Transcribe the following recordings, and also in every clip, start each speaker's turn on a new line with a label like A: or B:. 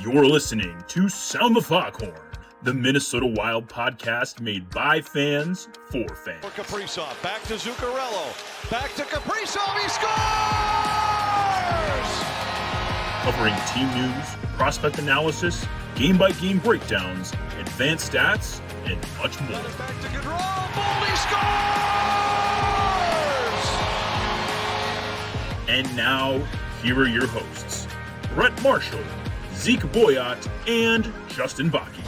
A: You're listening to Sound the Foghorn, the Minnesota Wild podcast made by fans for fans.
B: For Kaprizov, back to Zuccarello, back to Kaprizov, he scores!
A: Covering team news, prospect analysis, game by game breakdowns, advanced stats, and much more.
B: Back to Gaudreau, Boldy scores!
A: And now, here are your hosts Brett Marshall, Zeke Boyat, and Justin Bakke.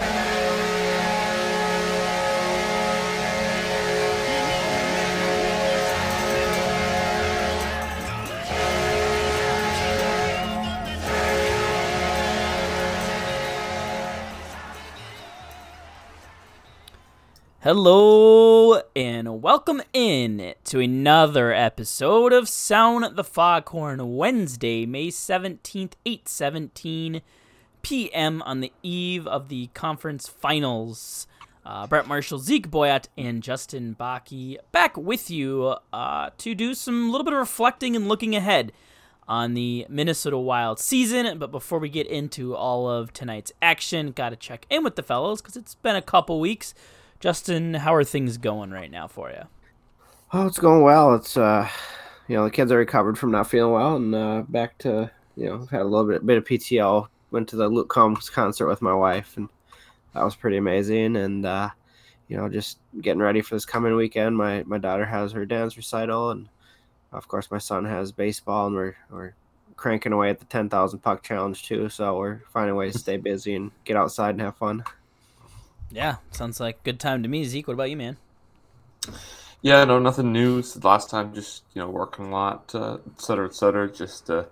C: Hello and welcome in to another episode of Sound the Foghorn Wednesday, May 17th, 8:17 p.m. on the eve of the conference finals. Uh, Brett Marshall, Zeke Boyat, and Justin Bakke back with you uh, to do some little bit of reflecting and looking ahead on the Minnesota Wild season. But before we get into all of tonight's action, got to check in with the fellows because it's been a couple weeks. Justin, how are things going right now for you?
D: Oh, it's going well. It's uh, you know, the kids are recovered from not feeling well, and uh, back to you know, had a little bit bit of PTO. Went to the Luke Combs concert with my wife, and that was pretty amazing. And uh, you know, just getting ready for this coming weekend. My my daughter has her dance recital, and of course, my son has baseball, and we're we're cranking away at the ten thousand puck challenge too. So we're finding ways to stay busy and get outside and have fun.
C: Yeah, sounds like good time to me. Zeke, what about you, man?
E: Yeah, no, nothing new. So last time, just you know, working a lot, uh, et cetera, et cetera. Just uh,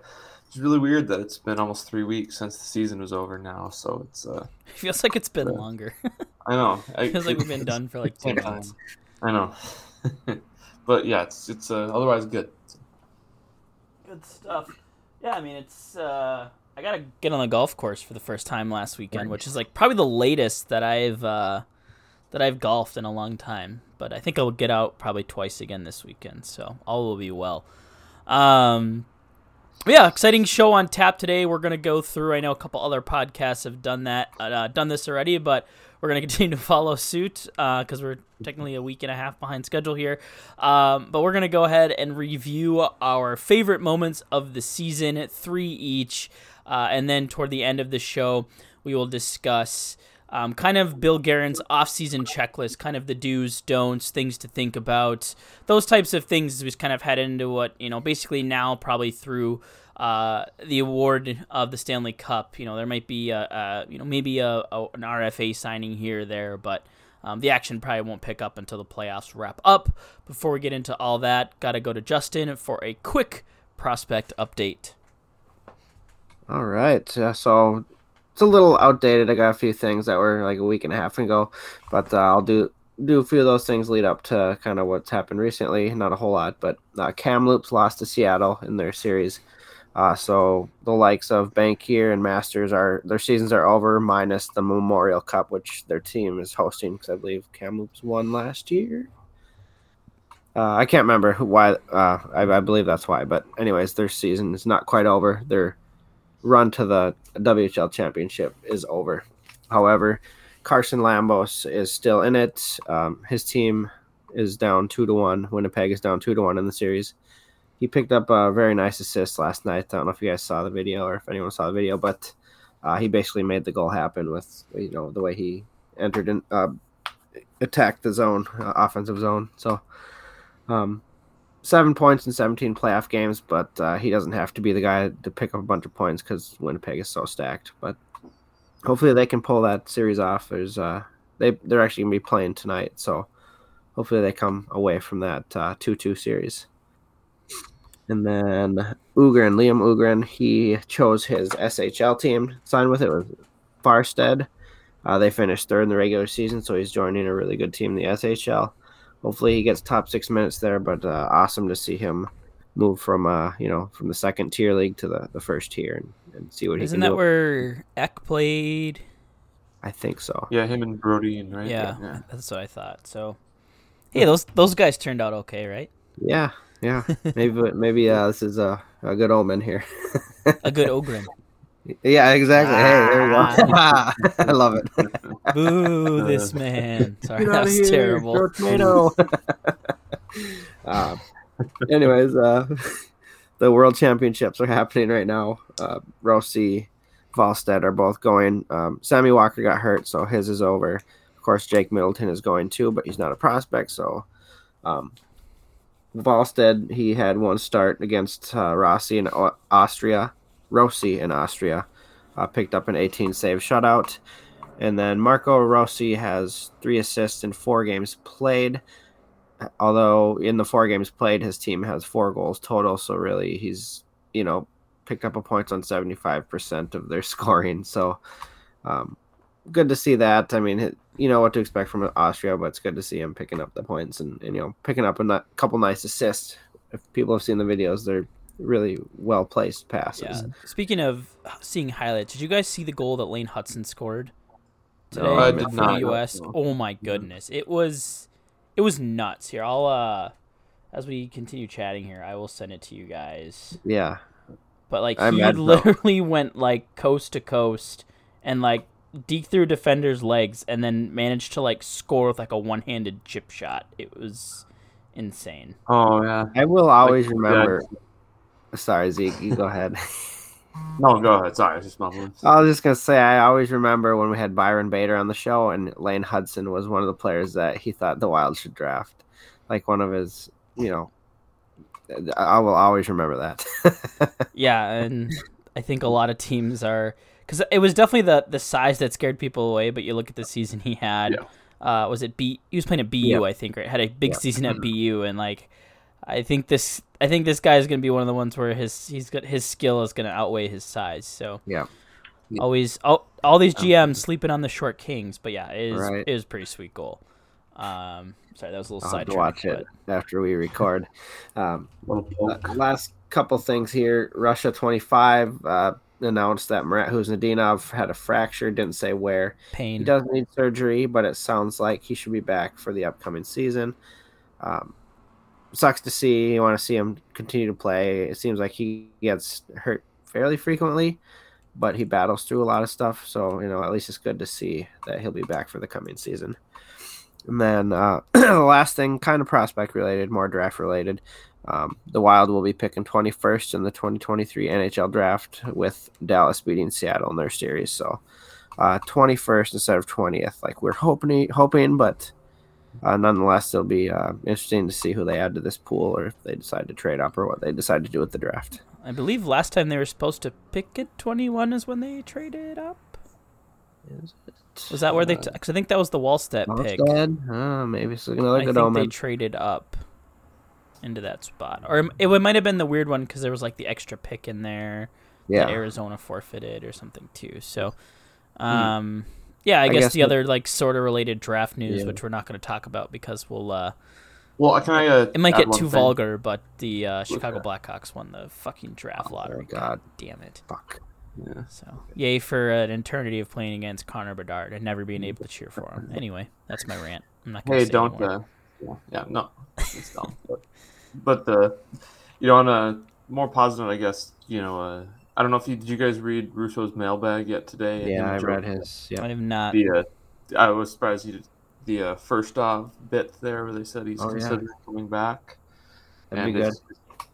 E: it's really weird that it's been almost three weeks since the season was over now. So it's uh,
C: It feels like it's been longer.
E: I know. I,
C: feels like we've been done for like two
E: Same
C: months.
E: I know. but yeah, it's it's uh, otherwise good.
C: Good stuff. Yeah, I mean it's uh I gotta get on the golf course for the first time last weekend, which is like probably the latest that I've uh that I've golfed in a long time. But I think I'll get out probably twice again this weekend, so all will be well. Um but yeah, exciting show on tap today. We're gonna go through. I know a couple other podcasts have done that, uh, done this already, but we're gonna continue to follow suit because we're technically a week and a half behind schedule here. Um, but we're gonna go ahead and review our favorite moments of the season, three each, uh, and then toward the end of the show, we will discuss. Um, kind of Bill Guerin's off-season checklist, kind of the do's, don'ts, things to think about, those types of things. We kind of head into what you know, basically now probably through uh, the award of the Stanley Cup. You know, there might be a, a you know maybe a, a, an RFA signing here or there, but um, the action probably won't pick up until the playoffs wrap up. Before we get into all that, got to go to Justin for a quick prospect update.
D: All right. Uh, so it's a little outdated. I got a few things that were like a week and a half ago, but uh, I'll do do a few of those things lead up to kind of what's happened recently. Not a whole lot, but uh, Kamloops lost to Seattle in their series. Uh, so the likes of Bankier and Masters are their seasons are over, minus the Memorial Cup, which their team is hosting because I believe Kamloops won last year. Uh, I can't remember why. Uh, I, I believe that's why. But anyways, their season is not quite over. Their run to the WHL championship is over. However, Carson Lambos is still in it. Um, his team is down two to one. Winnipeg is down two to one in the series. He picked up a very nice assist last night. I don't know if you guys saw the video or if anyone saw the video, but uh, he basically made the goal happen with you know the way he entered and uh, attacked the zone, uh, offensive zone. So, um, seven points in 17 playoff games, but uh, he doesn't have to be the guy to pick up a bunch of points because Winnipeg is so stacked. But hopefully they can pull that series off. There's uh, they they're actually gonna be playing tonight, so hopefully they come away from that uh, two two series. And then Ohgren, Liam Ohgren, he chose his SHL team. Signed with it was Färjestad. Uh, they finished third in the regular season, so he's joining a really good team in the SHL. Hopefully, he gets top six minutes there. But uh, awesome to see him move from uh, you know from the second tier league to the, the first tier and, and see what he
C: Isn't
D: can
C: that
D: do.
C: where Ek played?
D: I think so.
E: Yeah, him and Brody and right.
C: Yeah, that's what I thought. So, hey, those those guys turned out okay, right?
D: Yeah, yeah. Maybe maybe uh, this is a, a good omen here.
C: A good Ohgren.
D: Yeah, exactly. Hey, there you go. I love it.
C: Boo, this man. Sorry, that was
D: here,
C: terrible.
D: tomato. uh, anyways, uh, the World Championships are happening right now. Uh, Rossi, Wallstedt are both going. Um, Sammy Walker got hurt, so his is over. Of course, Jake Middleton is going too, but he's not a prospect. So, um, Wallstedt, he had one start against uh, Rossi in Au- Austria. Rossi in Austria uh, picked up an 18 save shutout. And then Marco Rossi has three assists in four games played. Although in the four games played, his team has four goals total. So really, he's you know picked up a points on seventy five percent of their scoring. So um, good to see that. I mean, you know what to expect from Austria, but it's good to see him picking up the points and, and you know picking up a couple nice assists. If people have seen the videos, they're really well placed passes.
C: Yeah. Speaking of seeing highlights, did you guys see the goal that Lane Hutson scored today
D: No, I
C: for
D: did
C: the. U.S.?
E: No.
C: Oh my goodness, it was it was nuts. Here, I'll uh, as we continue chatting here, I will send it to you guys.
D: Yeah,
C: But like
D: I
C: he
D: imagine so.
C: literally went like coast to coast and like deked through defenders' legs and then managed to like score with like a one-handed chip shot. It was insane.
E: Oh yeah.
D: I will always
E: yeah.
D: remember. Sorry, Zeke, you go ahead.
E: No, go ahead. Sorry, I was just mumbling.
D: I was just gonna say I always remember when we had Byron Bader on the show, and Lane Hutson was one of the players that he thought the Wild should draft, like one of his, you know. I will always remember that.
C: Yeah, and I think a lot of teams are because it was definitely the the size that scared people away. But you look at the season he had. Uh, was it B? He was playing at BU,
D: Yeah.
C: I think. Right, had a big
D: Yeah.
C: season at BU, and like, I think this, I think this guy is going to be one of the ones where his he's got his skill is going to outweigh his size. So
D: yeah,
C: always all, all these GMs sleeping on the short kings, but yeah, it is
D: Right.
C: it is a pretty sweet goal. Um, sorry, that was a little
D: I'll have to
C: sidetrack.
D: watch it after we record. Um,
E: Little poke.
D: last couple things here. Russia 25 uh, announced that Marat Khusnutdinov had a fracture, didn't say where.
C: Pain.
D: He does need surgery, but it sounds like he should be back for the upcoming season. Um, sucks to see. You want to see him continue to play. It seems like he gets hurt fairly frequently, but he battles through a lot of stuff. So, you know, at least it's good to see that he'll be back for the coming season. And then uh, the last thing, kind of prospect related, more draft related. Um, the Wild will be picking 21st in the 2023 NHL draft with Dallas beating Seattle in their series. So, uh, 21st instead of 20th, like we're hoping, hoping, but uh, nonetheless, it'll be uh, interesting to see who they add to this pool, or if they decide to trade up, or what they decide to do with the draft.
C: I believe last time they were supposed to pick at 21 is when they traded up. Is it? Was that where they? Because I think that was the Wallstedt pick.
D: Uh, maybe it's another
C: I
D: good
C: think they traded up into that spot, or it, it might have been the weird one because there was like the extra pick in there
D: yeah,
C: that Arizona forfeited or something too. So, um, yeah, I, guess,
D: guess
C: the
D: that-
C: other like sort of related draft news,
D: Yeah.
C: which we're not going to talk about because we'll. Uh,
E: Well, can I? Uh,
C: it might get too
E: thing?
C: vulgar, but the uh, Chicago
E: Okay.
C: Blackhawks won the fucking draft lottery.
D: Oh, God.
C: damn it!
D: fuck.
E: Yeah.
C: So, yay for an eternity of playing against Connor Bedard and never being able to cheer for him. Anyway, that's my rant. I'm not going to
E: Hey,
C: say
E: don't.
C: anymore.
E: Uh, yeah, yeah, no, it's dumb. But, but the, you know, on a more positive, I guess. You know, uh, I don't know if you did. You guys read Russo's mailbag yet today?
D: Yeah, I
E: and
D: read his. Yeah,
C: I have not.
E: The, uh, I was surprised he did the uh, first off bit there where they said he's
D: Oh, yeah.
E: considering coming back.
D: That'd
E: and
D: be good.
E: it's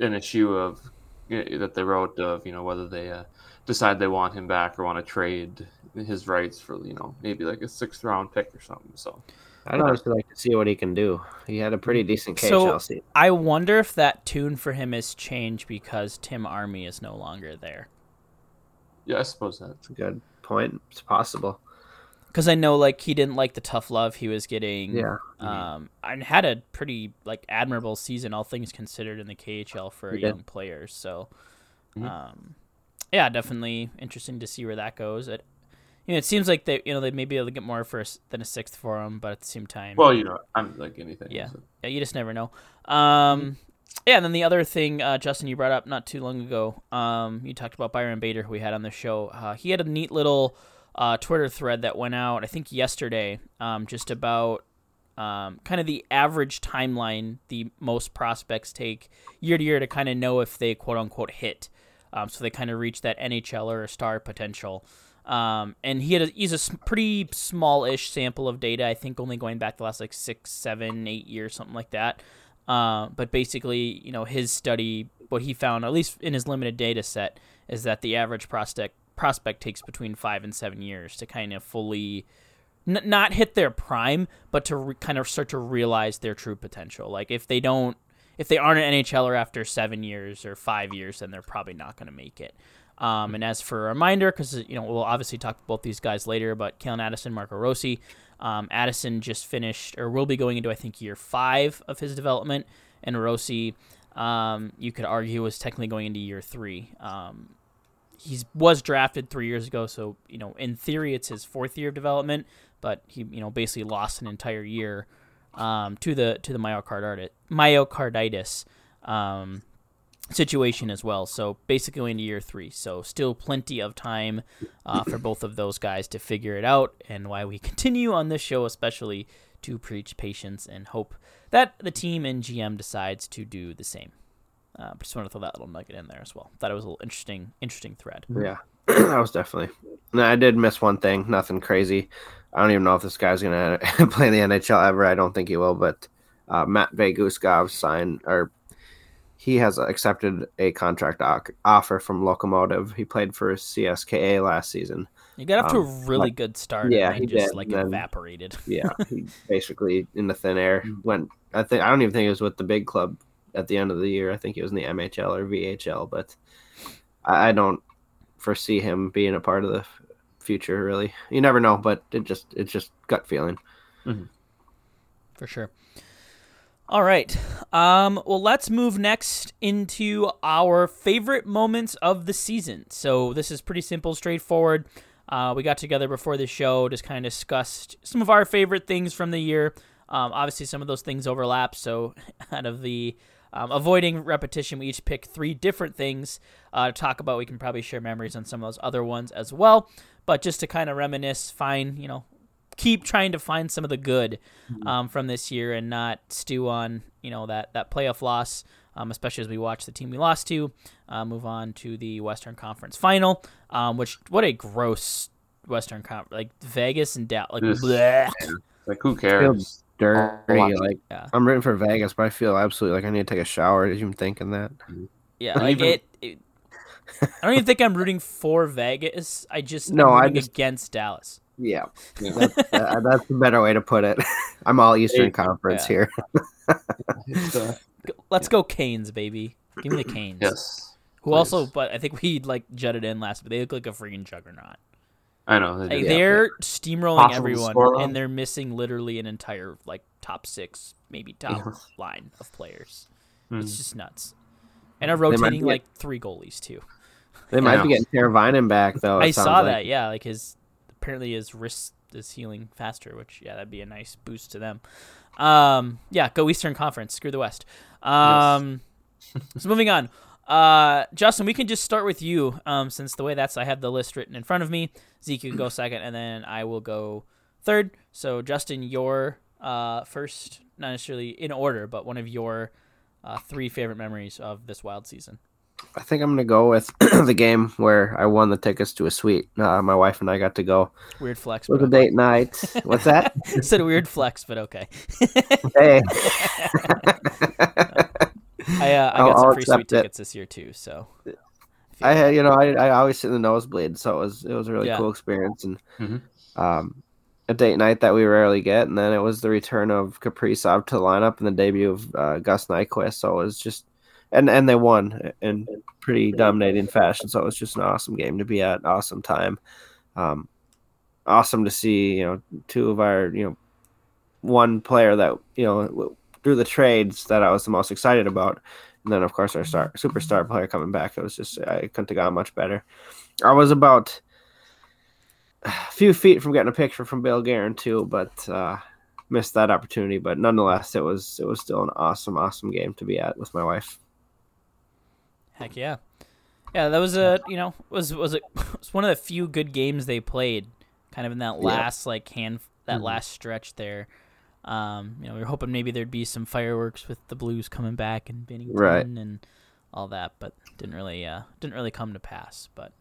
E: an issue of you know, that they wrote of you know whether they uh, decide they want him back or want to trade his rights for you know maybe like a sixth round pick or something. So
D: I'd honestly like to see what he can do. He had a pretty decent KHL
C: So-
D: season.
C: I wonder if that tune for him has changed because Tim Army is no longer there.
E: yeah, I suppose
D: that's a good point. It's possible.
C: Because I know, like, he didn't like the tough love he was getting.
D: Yeah.
C: Um, and had a pretty like admirable season, all things considered, in the KHL for a
D: did.
C: young player. So,
E: Mhm.
C: um, yeah, definitely interesting to see where that goes. It, you know, it seems like they, you know, they may be able to get more for a than a sixth for him, but at the same time,
E: Well, you know, I'm like anything.
C: Yeah.
E: so-
C: Yeah, you just never know. Um, yeah, and then the other thing, uh, Justin, you brought up not too long ago, um, you talked about Byron Bader, who we had on the show. Uh, he had a neat little uh, Twitter thread that went out, I think yesterday, um, just about um, kind of the average timeline the most prospects take year to year to kind of know if they quote unquote hit. Um, so they kind of reach that NHL or star potential. Um, and he had a, he's a pretty small-ish sample of data. I think only going back the last like six, seven, eight years, something like that. Uh, but basically, you know, his study, what he found, at least in his limited data set, is that the average prospect prospect takes between five and seven years to kind of fully n- not hit their prime, but to re- kind of start to realize their true potential. Like if they don't, if they aren't an NHLer after seven years or five years, then they're probably not going to make it. Um, and as for a reminder, because you know we'll obviously talk to both these guys later, but Calen Addison, Marco Rossi, um, Addison just finished or will be going into I think year five of his development, and Rossi, um, you could argue was technically going into year three. Um, he was drafted three years ago, so you know in theory it's his fourth year of development, but he you know basically lost an entire year um, to the to the myocarditis myocarditis um, situation as well. So basically into year three, so still plenty of time uh, for both of those guys to figure it out, and why we continue on this show especially to preach patience and hope that the team and GM decides to do the same. Uh, just want to throw that little nugget in there as well. Thought it was a little interesting, interesting thread.
D: Yeah, that was definitely. I did miss one thing. Nothing crazy. I don't even know if this guy's gonna play in the NHL ever. I don't think he will. But uh, Matvei Guskov signed, or he has accepted a contract offer from Lokomotiv. He played for CSKA last season.
C: You got off to a
D: Um,
C: really
D: like-
C: good start.
D: yeah, he
C: just
D: did,
C: like
D: then-
C: evaporated.
D: Yeah, he basically in the thin air went. I think I don't even think it was with the big club at the end of the year. I think he was in the MHL or VHL. But I, I don't foresee him being a part of the future. Really, you never know. But it just it's just gut feeling.
C: for sure. All right. Um, well, let's move next into our favorite moments of the season. So this is pretty simple, straightforward. Uh, we got together before the show, just kind of discussed some of our favorite things from the year. Um, obviously, some of those things overlap. So, out of the um, avoiding repetition, we each pick three different things uh, to talk about. We can probably share memories on some of those other ones as well. But just to kind of reminisce, find you know keep trying to find some of the good um, from this year and not stew on you know that that playoff loss, um, especially as we watch the team we lost to uh, move on to the Western Conference Final. Um, which what a gross Western Conference like Vegas and Dallas like
E: Yes.
C: bleh.
E: Like who cares?
D: Dirty, like
C: Yeah.
D: I'm rooting for Vegas, but I feel absolutely like I need to take a shower. Even thinking that.
C: yeah
E: But
C: like
E: even-
C: it, it. I don't even think I'm rooting for Vegas. I just
D: No,
C: I'm
D: just-
C: against Dallas.
D: Yeah,
E: Yeah.
D: that's, uh, that's a better way to put it. I'm all Eastern
E: Hey,
D: Conference
C: yeah.
D: here.
E: Uh,
C: Let's go Canes, baby. Give me the Canes.
E: yes,
C: Who also, but I think we like jutted in last, but they look like a freaking juggernaut.
E: I know. they
C: like, they're steamrolling
E: Possible
C: everyone, and they're missing literally an entire like top six, maybe top
E: Yeah.
C: line of players.
E: Mhm.
C: It's just nuts. And are
D: They might
C: rotating
D: get-
C: like three goalies too.
D: They might be getting Teravainen back though.
C: I saw
D: like.
C: that. Yeah, like his apparently his wrist is healing faster, which yeah, that'd be a nice boost to them. Um, yeah, go Eastern Conference. Screw the West. Um, so moving on. Uh, Justin, we can just start with you. Um, since the way that's I have the list written in front of me. Zeke, you can go second, and then I will go third. So Justin, your uh first, not necessarily in order, but one of your uh, three favorite memories of this wild season.
D: I think I'm gonna go with the game where I won the tickets to a suite. Uh, my wife and I got to go.
C: Weird flex.
D: It was
C: but
D: a date night. What's that?
C: okay. Said weird flex, but okay.
D: hey.
C: I uh, I
D: I'll-
C: got some free suite
D: accept it.
C: tickets this year too. So
D: I had, you know, I, I always sit in the nosebleed, so it was it was a really
C: Yeah.
D: cool experience and
E: Mhm.
D: um, a date night that we rarely get, and then it was the return of Kaprizov to the lineup and the debut of uh, Gus Nyquist. So it was just, and and they won in pretty dominating fashion. So it was just an awesome game to be at, awesome time, um, awesome to see. You know, two of our you know, one player that you know through the trades that I was the most excited about. And then, of course, our star superstar player coming back. It was just I couldn't have gone much better. I was about a few feet from getting a picture from Bill Guerin too, but uh, missed that opportunity. But nonetheless, it was it was still an awesome, awesome game to be at with my wife.
C: Heck yeah, yeah. That was a you know was was it was one of the few good games they played, kind of in that
D: Yeah.
C: last like hand that
D: Mhm.
C: last stretch there. Um, you know, we were hoping maybe there'd be some fireworks with the Blues coming back and Binnington
D: Right.
C: and all that, but didn't really uh didn't really come to pass. But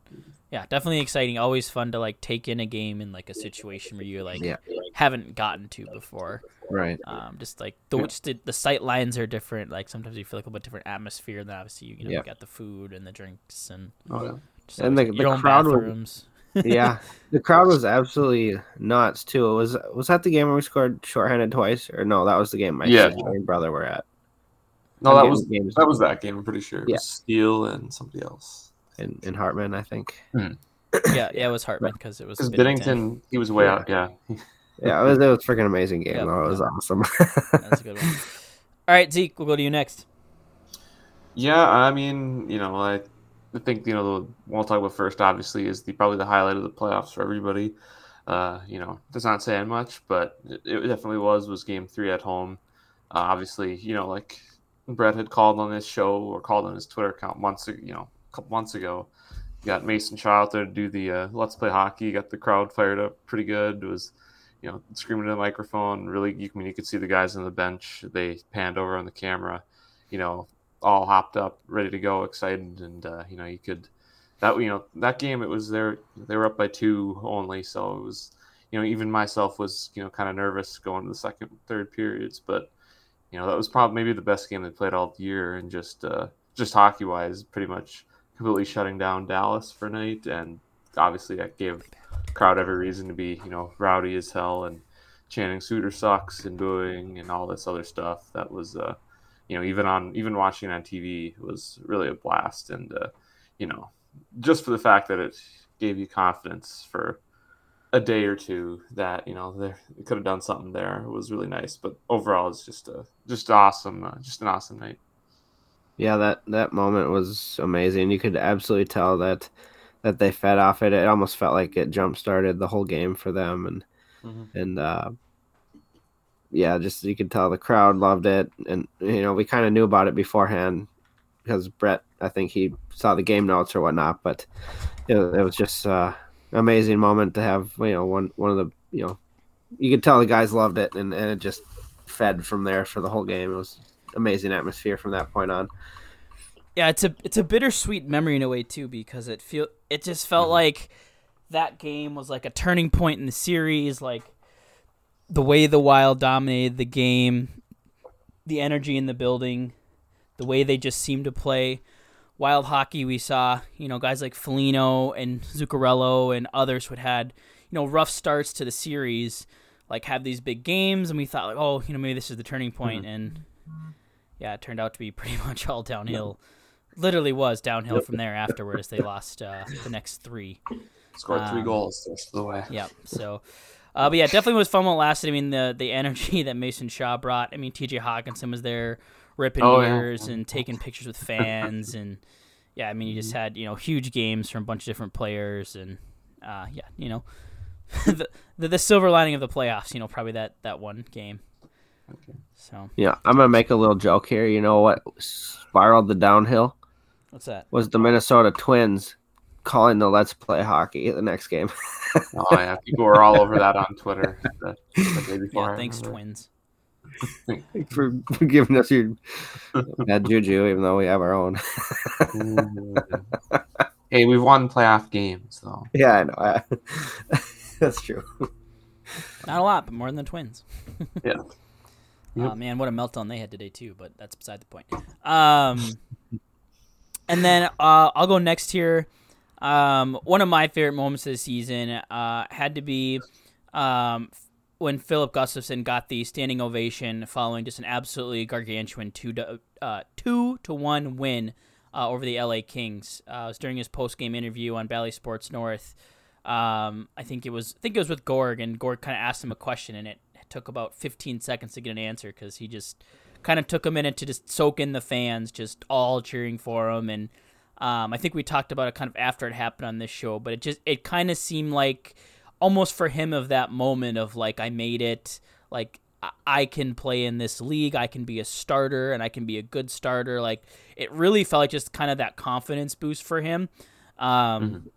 C: yeah, definitely exciting. Always fun to like take in a game in like a situation where you like
D: Yeah.
C: haven't gotten to before.
D: Right.
C: Um, just like the just the, the sight lines are different. Like sometimes you feel like a bit different atmosphere. And then obviously you, you know
D: Yeah.
C: you got the food and the drinks and
E: Oh, yeah.
C: just
D: And
C: always
D: the-
C: your
D: the
C: own
D: crowd was- yeah, the crowd was absolutely nuts too. It was was that the game where we scored shorthanded twice, or no? That was the game my
E: Yeah.
D: sister and brother were at.
E: No, that was
D: games
E: that was that game. I'm pretty sure. It
D: Yeah.
E: was Steele and somebody else.
D: in, in Hartman, I think.
C: yeah, yeah, it was Hartman because it was
E: Because
C: Binnington.
E: Binnington, he was way
D: Yeah.
E: out. Yeah.
D: Yeah, it was, it was a freaking amazing game.
C: Yep,
D: though. It was
C: yep.
D: awesome.
C: That's a good one. All right, Zeke, we'll go to you next.
E: Yeah, I mean, you know, I, I think you know the we'll talk about first. Obviously, is the probably the highlight of the playoffs for everybody. Uh, you know, does not saying much, but it, it definitely was was Game Three at home. Uh, obviously, you know, like Brett had called on this show or called on his Twitter account months, you know, a couple months ago. You got Mason Shaw out there to do the uh, Let's Play Hockey. You Got the crowd fired up pretty good. It was, you know, screaming to the microphone. Really, you I mean you could see the guys on the bench. They panned over on the camera. You know, all hopped up, ready to go, excited, and uh, you know you could that you know that game it was there they were up by two only, so it was you know even myself was you know kind of nervous going to the second, third periods, but you know that was probably maybe the best game they played all year, and just uh, just hockey wise, pretty much completely shutting down Dallas for night, and obviously that gave crowd every reason to be you know rowdy as hell and chanting Suter sucks and booing and all this other stuff. That was uh, you know even on even watching it on TV was really a blast, and uh, you know just for the fact that it gave you confidence for a day or two that you know they could have done something there it was really nice but overall it's just a just awesome uh, just an awesome night
D: yeah, that that moment was amazing. You could absolutely tell that that they fed off it. It almost felt like it jump started the whole game for them, and
E: Mhm.
D: and uh, yeah, just you could tell the crowd loved it, and you know we kind of knew about it beforehand because Brett, I think he saw the game notes or whatnot, but it, it was just uh, amazing moment to have. You know, one one of the you know you could tell the guys loved it, and, and it just fed from there for the whole game. It was amazing atmosphere from that point on.
C: Yeah, it's a it's a bittersweet memory in a way too because it feel it just felt mm-hmm. like that game was like a turning point in the series, like the way the Wild dominated the game, the energy in the building, the way they just seemed to play. Wild hockey, we saw, you know, guys like Foligno and Zuccarello and others who had had, you know, rough starts to the series, like have these big games, and we thought like, oh, you know, maybe this is the turning point, and yeah, it turned out to be pretty much all downhill. Literally was downhill from there afterwards. They lost uh, the next three.
E: scored three
C: Um,
E: goals the rest of the way
C: Yeah. So, uh, but yeah, definitely was fun while it lasted. I mean, the the energy that Mason Shaw brought. I mean, T.J. Hockenson was there, ripping
E: Oh, yeah.
C: and taking pictures with fans, and yeah, I mean, you just
E: Mm-hmm.
C: had you know huge games from a bunch of different players, and uh, yeah, you know, the, the the silver lining of the playoffs. You know, probably that that one game. So
D: Yeah, I'm gonna make a little joke here. You know what spiraled the downhill
C: what's that?
D: was the Minnesota Twins calling the Let's Play Hockey the next game.
E: oh yeah people were all over that on twitter the, the day before
C: Yeah, thanks. Twins.
D: for, for giving us your bad juju, even though we have our own.
E: hey we've won playoff games though
D: yeah, I know. I, that's true.
C: Not a lot, but more than the Twins.
E: Yeah.
C: Oh man, what a meltdown they had today too. But that's beside the point. Um, and then uh, I'll go next here. Um, one of my favorite moments of the season uh, had to be um, when Filip Gustavsson got the standing ovation following just an absolutely gargantuan two to, uh, two to one win uh, over the LA Kings. Uh, it was during his post game interview on Bally Sports North. Um, I think it was I think it was with Gorg, and Gorg kind of asked him a question, and it took about 15 seconds to get an answer because he just kind of took a minute to just soak in the fans, just all cheering for him. And um, I think we talked about it kind of after it happened on this show, but it just it kind of seemed like almost for him of that moment of like I made it, like I- can play in this league, I can be a starter, and I can be a good starter. Like it really felt like just kind of that confidence boost for him. Um,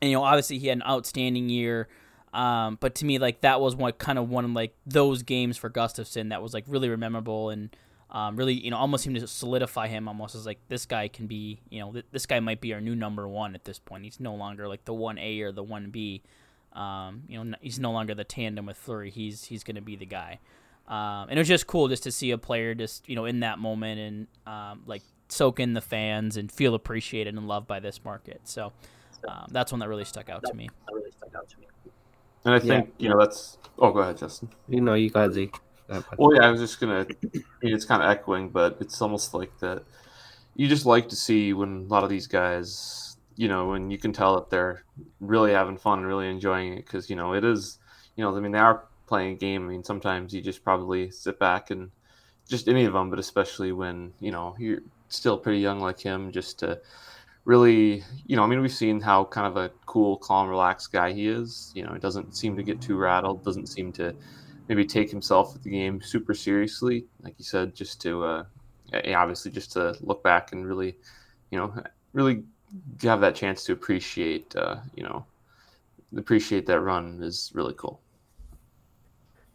C: And you know, obviously he had an outstanding year. Um, but to me, like that was one kind of one of like those games for Gustavsson that was like really memorable, and um, really, you know, almost seemed to solidify him almost as like this guy can be, you know, th- this guy might be our new number one at this point. He's no longer like the one A or the one B. Um, you know, he's no longer the tandem with Fleury. He's he's going to be the guy. Um, and it was just cool just to see a player just you know in that moment and um, like soak in the fans and feel appreciated and loved by this market. So um, that's one that really stuck out to me.
E: And I think you know that's. Oh, go ahead, Justin.
D: You know, you got Zeke.
E: Well, yeah, I was just gonna. I mean, it's kind of echoing, but it's almost like that. You just like to see when a lot of these guys, you know, when you can tell that they're really having fun and really enjoying it, because you know it is, you know, I mean they are playing a game. I mean sometimes you just probably sit back and just any of them, but especially when you know you're still pretty young like him, just to really, you know, I mean, we've seen how kind of a cool, calm, relaxed guy he is. You know, he doesn't seem to get too rattled, doesn't seem to maybe take himself at the game super seriously, like you said, just to uh, obviously just to look back and really, you know, really have that chance to appreciate, uh, you know, appreciate that run is really cool.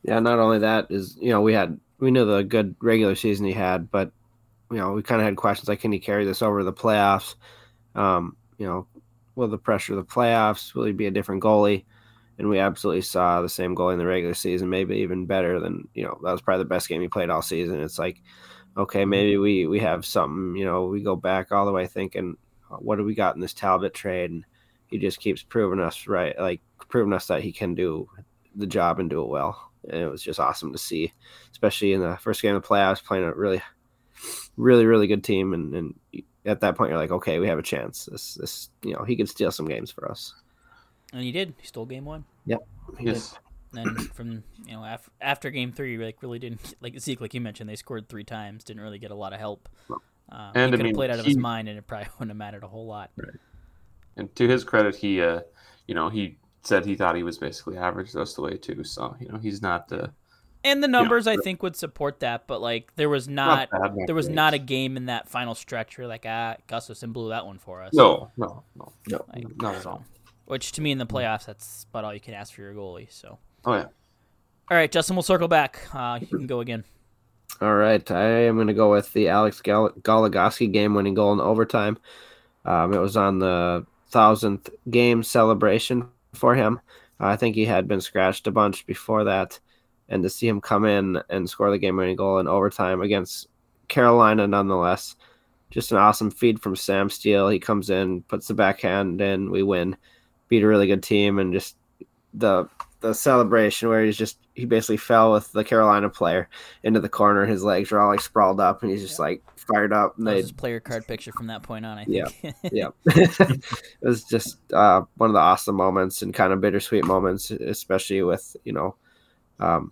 D: Yeah, not only that is you know we had we knew the good regular season he had, but you know we kind of had questions like can he carry this over to the playoffs? Um, you know, will the pressure of the playoffs? Will he be a different goalie? and we absolutely saw the same goal in the regular season, maybe even better than you know that was probably the best game he played all season. It's like, okay, maybe we we have something. You know, we go back all the way thinking, what do we got in this Talbot trade? And he just keeps proving us right, like proving us that he can do the job and do it well. And it was just awesome to see, especially in the first game of the playoffs, playing a really, really, really good team. And, and at that point, you're like, okay, we have a chance. This, this, you know, he could steal some games for us.
C: And he did. He stole game one.
D: Yep.
E: Yes.
C: And from you know after, after game three, like really didn't like Zeke, like you mentioned, they scored three times, didn't really get a lot of help. Um, and he could have played out of he, his mind, and it probably wouldn't have mattered a whole lot.
E: Right. And to his credit, he, uh, you know, he said he thought he was basically average the rest of the way too. So you know, he's not. the.
C: and the numbers you know, I think would support that, but like there was not, not there was not a game in that final stretch where like ah Gustavsson blew that one for us.
E: No, no, no,
D: no, like,
E: not at all.
C: Which to me in the playoffs, that's about all you can ask for your goalie. So.
E: Oh yeah.
C: All right, Justin. We'll circle back. Uh, you can go again.
D: All right, I am going to go with the Alex Gal- Goligoski game-winning goal in overtime. Um, it was on the thousandth game celebration for him. I think he had been scratched a bunch before that, and to see him come in and score the game-winning goal in overtime against Carolina, nonetheless, just an awesome feed from Sam Steele. He comes in, puts the backhand in, we win beat a really good team, and just the the celebration where he's just he basically fell with the Carolina player into the corner. His legs were all like sprawled up, and he's just like fired up.
C: And they his player card picture from that point on. I think.
D: Yeah, yeah. it was just uh, one of the awesome moments and kind of bittersweet moments, especially with you know. Um,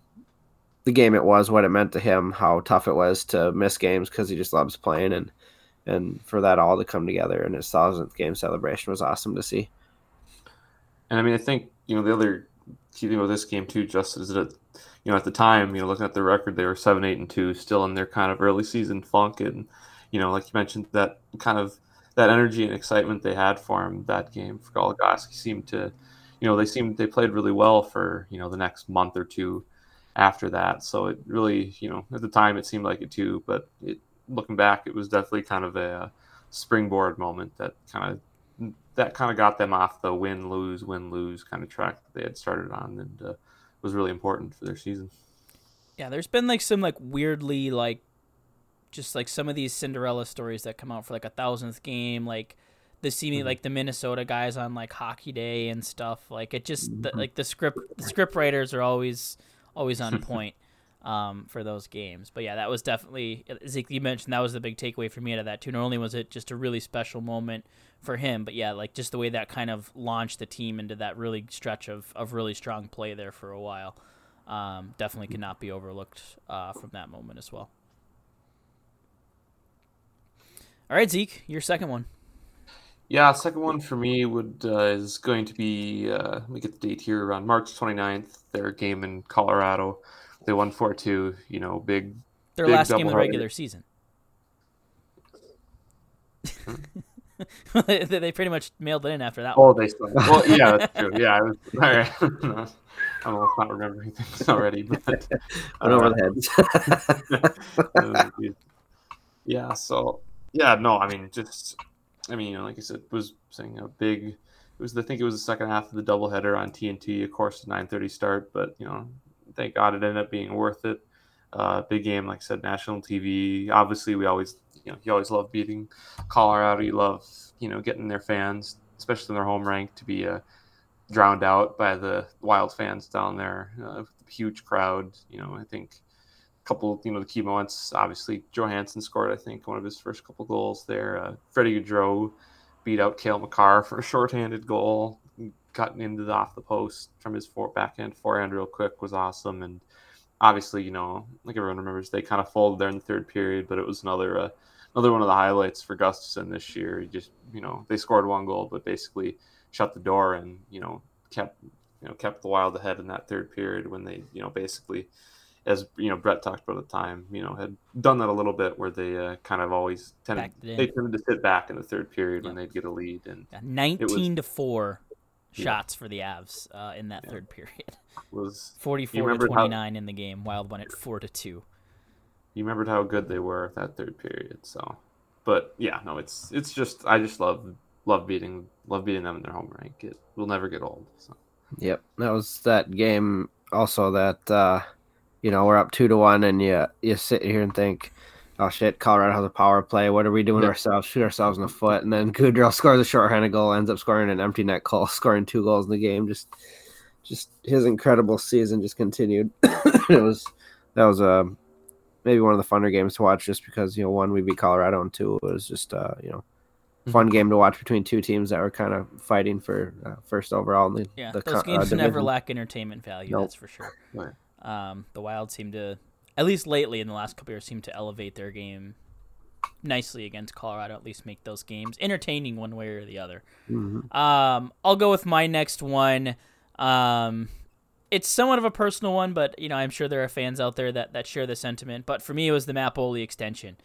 D: the game it was, what it meant to him, how tough it was to miss games because he just loves playing, and and for that all to come together in his thousandth game celebration was awesome to see.
E: And I mean, I think you know the other key thing with this game too, just is that you know at the time, you know, looking at the record, they were seven, eight, and two, still in their kind of early season funk, and you know, like you mentioned, that kind of that energy and excitement they had for him that game for Goligoski seemed to, you know, they seemed they played really well for you know the next month or two after that. So it really, you know, at the time it seemed like it too, but it, looking back, it was definitely kind of a springboard moment that kind of that kind of got them off the win lose win lose kind of track that they had started on and uh, was really important for their season.
C: Yeah, there's been like some like weirdly like just like some of these Cinderella stories that come out for like a thousandth game, like the see me mm-hmm. like the Minnesota guys on like hockey day and stuff. Like it just the, mm-hmm. like the script the script writers are always always on point um, for those games. But yeah, that was definitely Zeke. You mentioned that was the big takeaway for me out of that too. Not only was it just a really special moment for him, but yeah, like just the way that kind of launched the team into that really stretch of, of really strong play there for a while. Um, definitely cannot be overlooked uh, from that moment as well. All right, Zeke, your second one.
E: Yeah, second one for me would uh, is going to be uh, let me get the date here around March 29th. Their game in Colorado they won four two. You know, big.
C: Their
E: big
C: last game of the regular season. Hmm? they pretty much mailed it in after that.
E: Oh, one. they still. Well, yeah, that's true. Yeah, was, all right. I don't know if I'm not remembering things already, but
D: Went over the heads.
E: Um, yeah. So yeah, no, I mean, just I mean, you know, like I said, was saying a big. It was I think it was the second half of the doubleheader on TNT. Of course, the 9:30 start, but you know, thank God it ended up being worth it. Uh, big game, like I said, national TV. Obviously, we always, you know, you always love beating Colorado. You love, you know, getting their fans, especially in their home rank, to be uh, drowned out by the Wild fans down there. Uh, huge crowd. You know, I think a couple, you know, the key moments. Obviously, Johansson scored, I think, one of his first couple goals there. Uh, Freddie Gaudreau beat out Cale Makar for a shorthanded goal, cutting into the off the post from his four, backhand forehand real quick was awesome. And obviously, you know, like everyone remembers, they kind of folded there in the third period, but it was another uh, another one of the highlights for Gustavsson this year. He just, you know, they scored one goal, but basically shut the door and you know kept you know kept the Wild ahead in that third period when they you know basically. As you know, Brett talked about at the time, you know, had done that a little bit where they uh, kind of always tended they tended to sit back in the third period yeah. when they'd get a lead, and
C: yeah, nineteen was, to four shots yeah. for the Avs uh, in that third period
E: was
C: 44 to 29 how, in the game. Wild won it 4 to 2.
E: You remembered how good they were that third period. So, but yeah, no, it's it's just I just love love beating love beating them in their home rank. It will never get old. So.
D: Yep, that was that game. Also, that uh, you know we're up two to one, and you you sit here and think, oh shit, Colorado has a power play. What are we doing yep. ourselves? Shoot ourselves in the foot, and then Gaudreau scores a shorthanded goal, ends up scoring an empty net goal, scoring two goals in the game. Just just his incredible season just continued. it was that was uh, maybe one of the funner games to watch just because you know one we beat Colorado and two it was just uh, you know fun game to watch between two teams that were kind of fighting for uh, first overall. In the,
C: yeah,
D: the
C: those games uh, never lack entertainment value. Nope. That's for sure. Right. Um, the Wild seem to, at least lately in the last couple years, seem to elevate their game nicely against Colorado. At least make those games entertaining one way or the other.
D: Mm-hmm.
C: Um, I'll go with my next one. Um, it's somewhat of a personal one, but you know I'm sure there are fans out there that, that share the sentiment. But for me, it was the Boldy extension.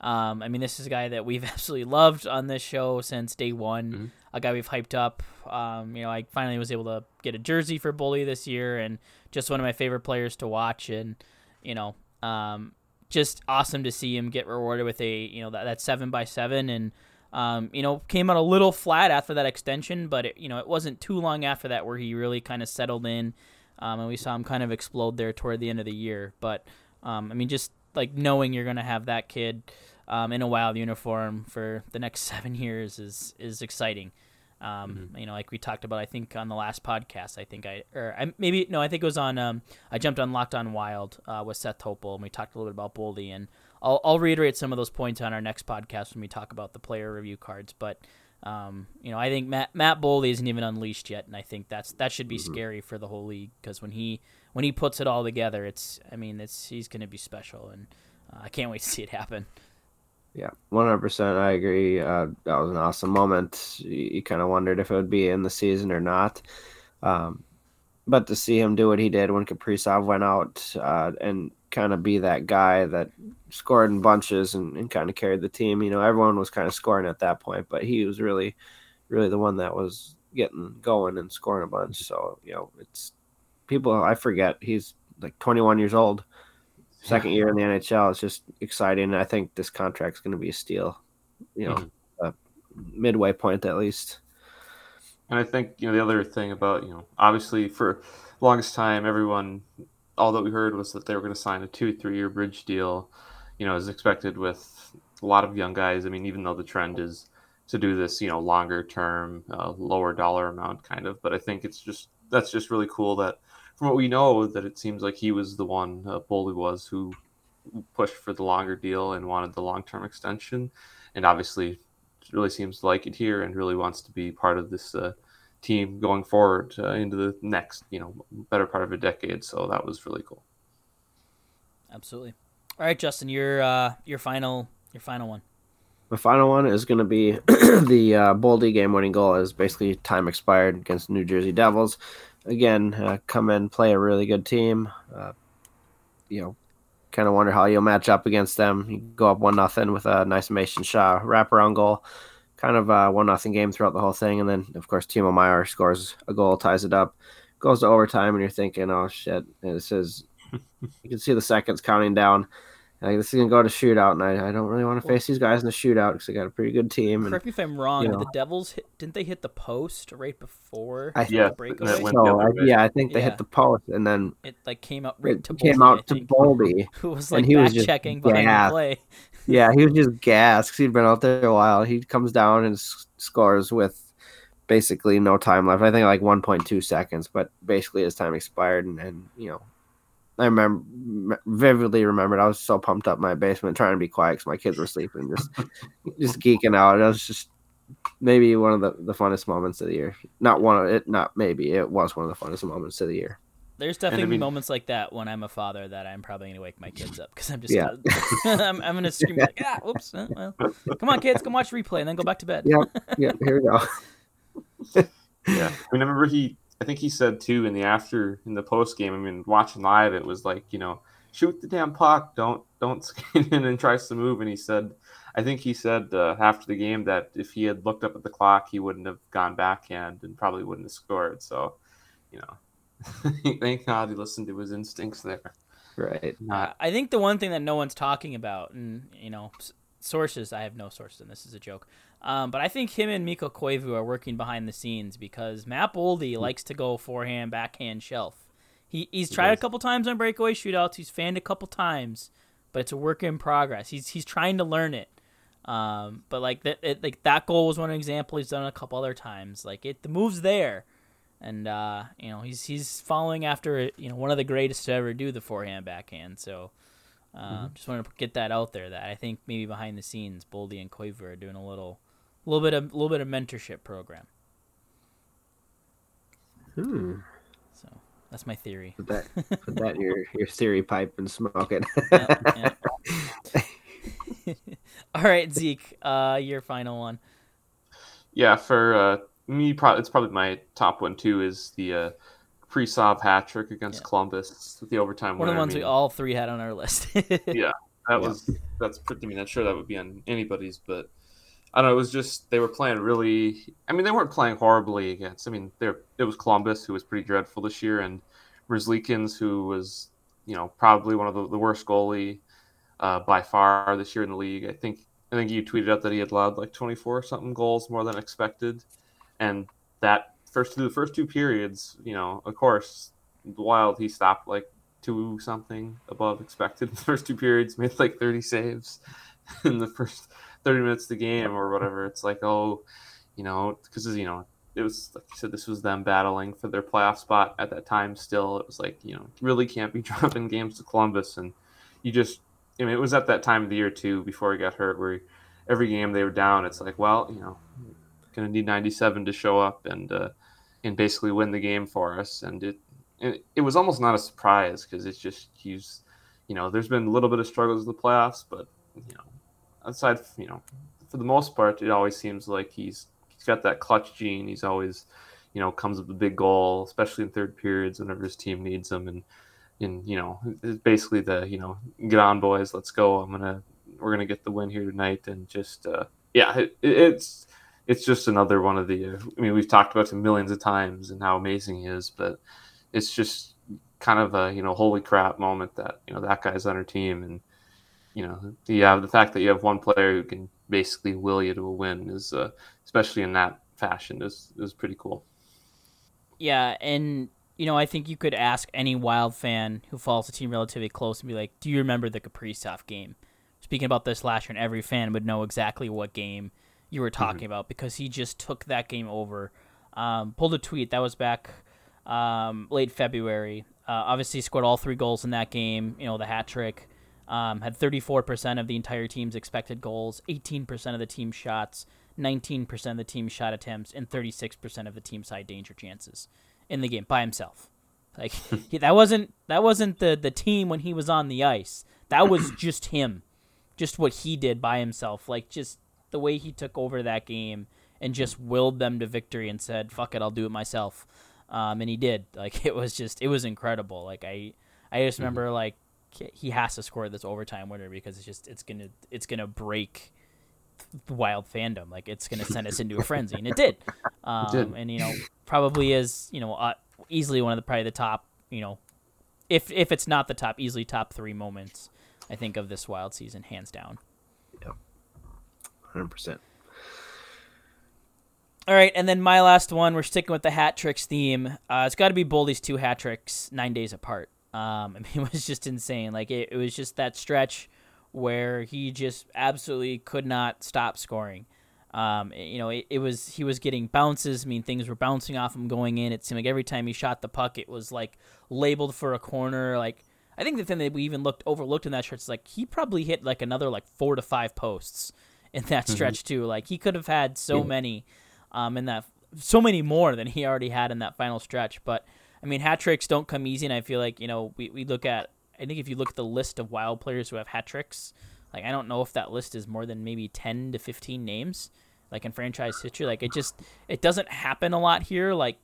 C: Um, I mean, this is a guy that we've absolutely loved on this show since day one. Mm-hmm. A guy we've hyped up. Um, you know, I finally was able to get a jersey for Boldy this year, and just one of my favorite players to watch. And you know, um, just awesome to see him get rewarded with a you know that, that seven by seven and um, you know, came out a little flat after that extension, but it, you know, it wasn't too long after that where he really kind of settled in, um, and we saw him kind of explode there toward the end of the year. But um, I mean, just like knowing you're gonna have that kid um, in a wild uniform for the next seven years is is exciting. Um, mm-hmm. You know, like we talked about, I think on the last podcast, I think I or I, maybe no, I think it was on. Um, I jumped on Locked On Wild uh, with Seth Topol, and we talked a little bit about Boldy and I'll, I'll reiterate some of those points on our next podcast when we talk about the player review cards. But um, you know, I think Matt Matt Boldy isn't even unleashed yet, and I think that's that should be mm-hmm. scary for the whole league because when he when he puts it all together, it's I mean, it's he's going to be special, and uh, I can't wait to see it happen.
D: Yeah, one hundred percent. I agree. Uh, that was an awesome moment. You, you kind of wondered if it would be in the season or not. Um, but to see him do what he did when Kaprizov went out uh, and kind of be that guy that scored in bunches and, and kind of carried the team. You know, everyone was kind of scoring at that point, but he was really, really the one that was getting going and scoring a bunch. So, you know, it's people, I forget he's like 21 years old, second year in the NHL. It's just exciting. I think this contract's going to be a steal, you know, mm-hmm. a midway point at least.
E: And I think, you know, the other thing about, you know, obviously for longest time, everyone all that we heard was that they were going to sign a two three year bridge deal. You know, as expected with a lot of young guys. I mean, even though the trend is to do this, you know, longer term, uh, lower dollar amount kind of. But I think it's just that's just really cool that from what we know that it seems like he was the one uh, Boldy was who pushed for the longer deal and wanted the long term extension, and obviously really seems to like it here and really wants to be part of this. Uh, team going forward uh, into the next, you know, better part of a decade. So that was really cool.
C: Absolutely. All right, Justin, your uh, your final your final one.
D: My final one is going to be the uh, Boldy game-winning goal. Is basically time expired against New Jersey Devils. Again, uh, come in, play a really good team. Uh, you know, kind of wonder how you'll match up against them. You go up one nothing with a nice Mason Shaw wraparound goal kind of a one nothing game throughout the whole thing, and then of course Timo Meier scores a goal, ties it up. goes to overtime, and you're thinking, "Oh shit!" And it says you can see the seconds counting down. Like this is gonna go to shootout, and I, I don't really want to face these guys in the shootout because they got a pretty good team. And,
C: Correct me if I'm wrong.
D: you
C: did
D: know.
C: the Devils hit, didn't they hit the post right before
D: I-
C: the
E: Yeah,
C: breakaway?
D: so I, yeah, I think they
C: Yeah.
D: hit the post, and then
C: it like came out right
D: it
C: to
D: came
C: Boldy,
D: out to
C: think,
D: Boldy.
C: who was
D: and
C: like
D: he was
C: back
D: just
C: checking behind
D: gassed.
C: the play.
D: Yeah, he was just gassed 'cause he'd been out there a while. He comes down and s- scores with basically no time left. I think like 1.2 seconds, but basically his time expired. And, and you know, I remember vividly remembered. I was so pumped up in my basement trying to be quiet because my kids were sleeping, just just geeking out. It was just maybe one of the, the funnest moments of the year. Not one of it. Not maybe it was one of the funnest moments of the year.
C: There's definitely
E: mean-
C: moments like that when I'm a father that I'm probably gonna wake my kids up because I'm just
D: Yeah.
C: I'm, I'm gonna scream like ah oops uh, well come on kids come watch replay and then go back to bed.
D: Yeah, yeah. Here we go.
E: Yeah, I I remember he. I think he said too in the after in the post game. I mean, watching live, it was like you know, shoot the damn puck, don't don't skate in and tries to move. And he said, I think he said uh, after the game that if he had looked up at the clock, he wouldn't have gone backhand and probably wouldn't have scored. So, you know, thank God he listened to his instincts there.
D: Right.
E: Not
C: I think the one thing that no one's talking about, and you know, sources, I have no sources, and this is a joke. Um, but I think him and Mikko Koivu are working behind the scenes because Matt Boldy likes to go forehand, backhand, shelf. He he's tried a couple times on breakaway shootouts. He's fanned a couple times, but it's a work in progress. He's he's trying to learn it. Um, but like that, it, like that goal was one example. He's done it a couple other times. Like it, the move's there, and uh, you know he's he's following after you know one of the greatest to ever do the forehand backhand. So uh, just wanted to get that out there. That I think maybe behind the scenes, Boldy and Koivu are doing a little, little bit of little bit of mentorship program.
D: Hmm.
C: So that's my theory.
D: Put that, put that in your, your theory pipe and smoke it.
C: Yeah, yeah. All right, Zeke, uh, your final one.
E: Yeah, for uh, me, probably it's probably my top one too. Is the uh, Kaprizov hat trick against
C: Yeah.
E: Columbus the overtime
C: One of
E: winner.
C: the
E: I
C: ones we all three had on our list.
E: Yeah. that was that's pretty. I mean, I'm sure that would be on anybody's, but I don't know. It was just they were playing really. I mean, they weren't playing horribly against. I mean, there it was Columbus who was pretty dreadful this year, and Merzlikins who was you know probably one of the, the worst goalie uh, by far this year in the league. I think I think you tweeted out that he had allowed like 24 something goals more than expected, and that first through the first two periods, you know, of course, Wild he stopped like two something above expected in the first two periods, made like 30 saves in the first 30 minutes of the game or whatever. It's like, oh, you know, because, you know, it was like you said, this was them battling for their playoff spot at that time. Still, it was like, you know, really can't be dropping games to Columbus. And you just, I mean, it was at that time of the year too, before he got hurt, where every game they were down, it's like, well, you know, going to need 97 to show up and, uh, and basically win the game for us. And it, it, it was almost not a surprise because it's just he's you know there's been a little bit of struggles in the playoffs but you know outside you know for the most part it always seems like he's he's got that clutch gene. He's always you know comes with a big goal especially in third periods whenever his team needs him. And and you know it's basically the you know get on boys let's go. I'm gonna we're gonna get the win here tonight. And just uh yeah it, it's it's just another one of the uh, i mean we've talked about him millions of times and how amazing he is but it's just kind of a you know holy crap moment that you know that guy's on our team. And you know you have the fact that you have one player who can basically will you to a win is uh, especially in that fashion is is pretty cool
C: Yeah, and you know, I think you could ask any Wild fan who follows the team relatively close and be like, "Do you remember the Kaprizov game?" Speaking about this last year, and every fan would know exactly what game you were talking about because he just took that game over. Um, pulled a tweet that was back um, late February. Uh, obviously, scored all three goals in that game. You know, the hat trick. Um, had 34% of the entire team's expected goals, 18% of the team's shots, 19% of the team's shot attempts, and 36% of the team's high danger chances in the game by himself. Like he, that wasn't that wasn't the the team when he was on the ice. That was just him, just what he did by himself. Like just the way he took over that game and just willed them to victory and said, "Fuck it, I'll do it myself." Um, and he did. Like it was just it was incredible. Like I I just remember like he has to score this overtime winner because it's just it's gonna it's gonna break the wild fandom like it's gonna send us into a frenzy and it did um
E: did.
C: and you know probably is you know uh, easily one of the probably the top, you know, if if it's not the top, easily top three moments. I think of this wild season, hands down.
D: Yep, hundred percent.
C: All right, and then my last one. We're sticking with the hat tricks theme. Uh, it's got to be Boldy's two hat tricks nine days apart. Um, I mean, it was just insane. Like it, it was just that stretch where he just absolutely could not stop scoring. Um, you know, it, it, was he was getting bounces. I mean, things were bouncing off him going in. It seemed like every time he shot the puck, it was like labeled for a corner. Like I think the thing that we even looked overlooked in that stretch is like he probably hit like another like four to five posts in that mm-hmm. stretch too. Like he could have had so yeah. many um, in that so many more than he already had in that final stretch. But I mean, hat tricks don't come easy, and I feel like you know we, we look at I think if you look at the list of wild players who have hat tricks, like I don't know if that list is more than maybe ten to fifteen names, like in franchise history. Like it just it doesn't happen a lot here. Like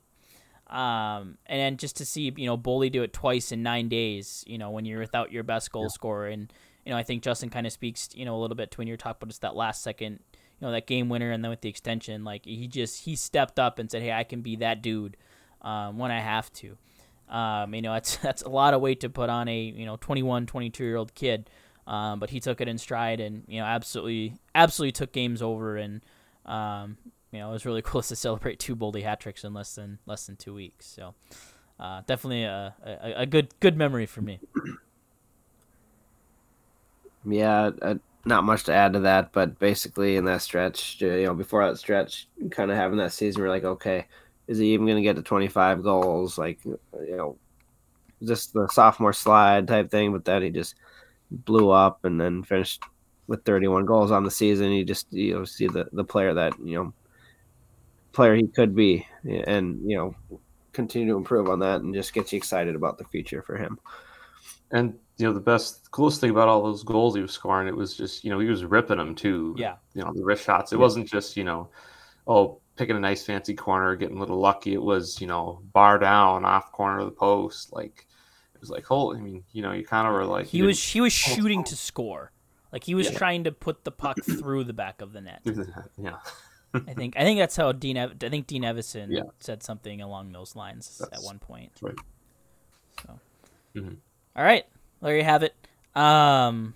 C: um, and then just to see you know Boldy do it twice in nine days, you know when you're without your best goal yeah. scorer, and you know I think Justin kind of speaks you know a little bit to when you're talking about just that last second you know that game winner, and then with the extension, like he just he stepped up and said, "Hey, I can be that dude um, when I have to." Um, you know, that's that's a lot of weight to put on a you know 21, 22 year old kid, um, but he took it in stride and you know absolutely absolutely took games over, and um, you know it was really cool to celebrate two Boldy hat tricks in less than less than two weeks. So uh, definitely a, a, a good good memory for me.
D: Yeah, not much to add to that, but basically in that stretch, you know, before that stretch, kind of having that season, we're like, okay, is he even going to get to 25 goals? Like, you know, just the sophomore slide type thing, but then he just blew up and then finished with 31 goals on the season. You just, you know, see the, the player that, you know, player he could be and, you know, continue to improve on that and just gets you excited about the future for him.
E: And you know the best coolest thing about all those goals he was scoring it was just you know he was ripping them too
C: yeah
E: you know the wrist shots it yeah. wasn't just you know oh picking a nice fancy corner getting a little lucky it was you know bar down off corner of the post like it was like holy i mean you know you kind of were like
C: he was he was shooting to score like he was yeah. trying to put the puck through the back of the net
E: yeah
C: I think I think that's how Dean. I think Dean Evason yeah. said something along those lines that's, at one point.
E: Right.
C: So, mm-hmm. All right there you have it. Um,